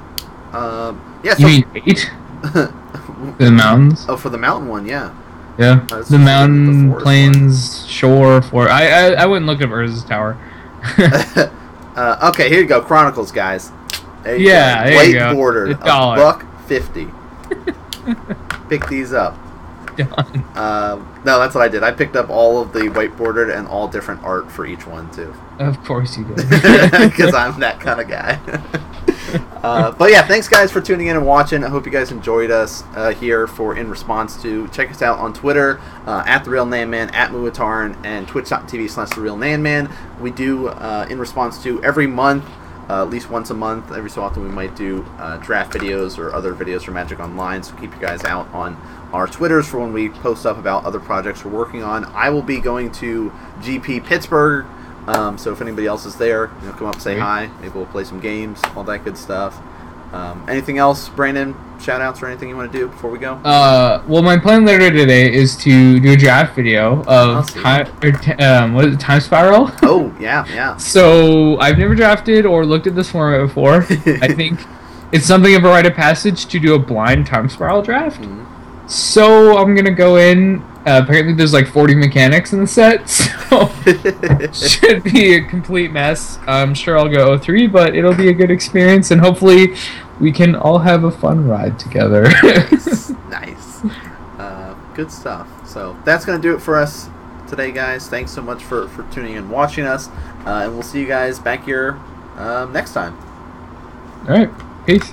Um, yeah.
You mean eight? *laughs* The mountains.
oh, for the mountain one, yeah.
Yeah.
That's
The mountain,
the
plains, shore, for I, I I wouldn't look at Urza's tower. *laughs*
uh, okay, here you go. Chronicles, guys.
Yeah,
go.
there
white
you go.
bordered.
A
buck fifty. *laughs* Pick these up.
Done.
Um, no, that's what I did. I picked up all of the white bordered and all different art for each one too,
of course you did. *laughs*
because *laughs* I'm that kind of guy. *laughs* uh, but yeah, thanks guys for tuning in and watching. I hope you guys enjoyed us uh, here for in response to. Check us out on Twitter uh, at the Real Nan Man, at Muataran, and Twitch.tv slash the Real Nan Man. We do uh, in response to every month. Uh, at least once a month, every so often, we might do uh, draft videos or other videos for Magic Online. So keep you guys out on our Twitters for when we post up about other projects we're working on. I will be going to GP Pittsburgh um, so if anybody else is there, you know, come up, say
Great.
hi. Maybe we'll play some games, all that good stuff. Um, anything else, Brandon? Shout outs or anything you want to do before we go?
Uh, well, my plan later today is to do a draft video of time, um, what is it, Time Spiral. *laughs*
oh yeah, yeah.
So I've never drafted or looked at this format before. *laughs* I think it's something of a rite of passage to do a blind Time Spiral draft.
Mhm.
So I'm gonna go in. Uh, apparently, there's like 40 mechanics in the set, *laughs* so *laughs* should be a complete mess. I'm sure I'll go 03, but it'll be a good experience, and hopefully, we can all have a fun ride together. *laughs*
nice. Uh, good stuff. So that's gonna do it for us today, guys. Thanks so much for for tuning in, watching us, uh, and we'll see you guys back here um, next time.
all right, peace.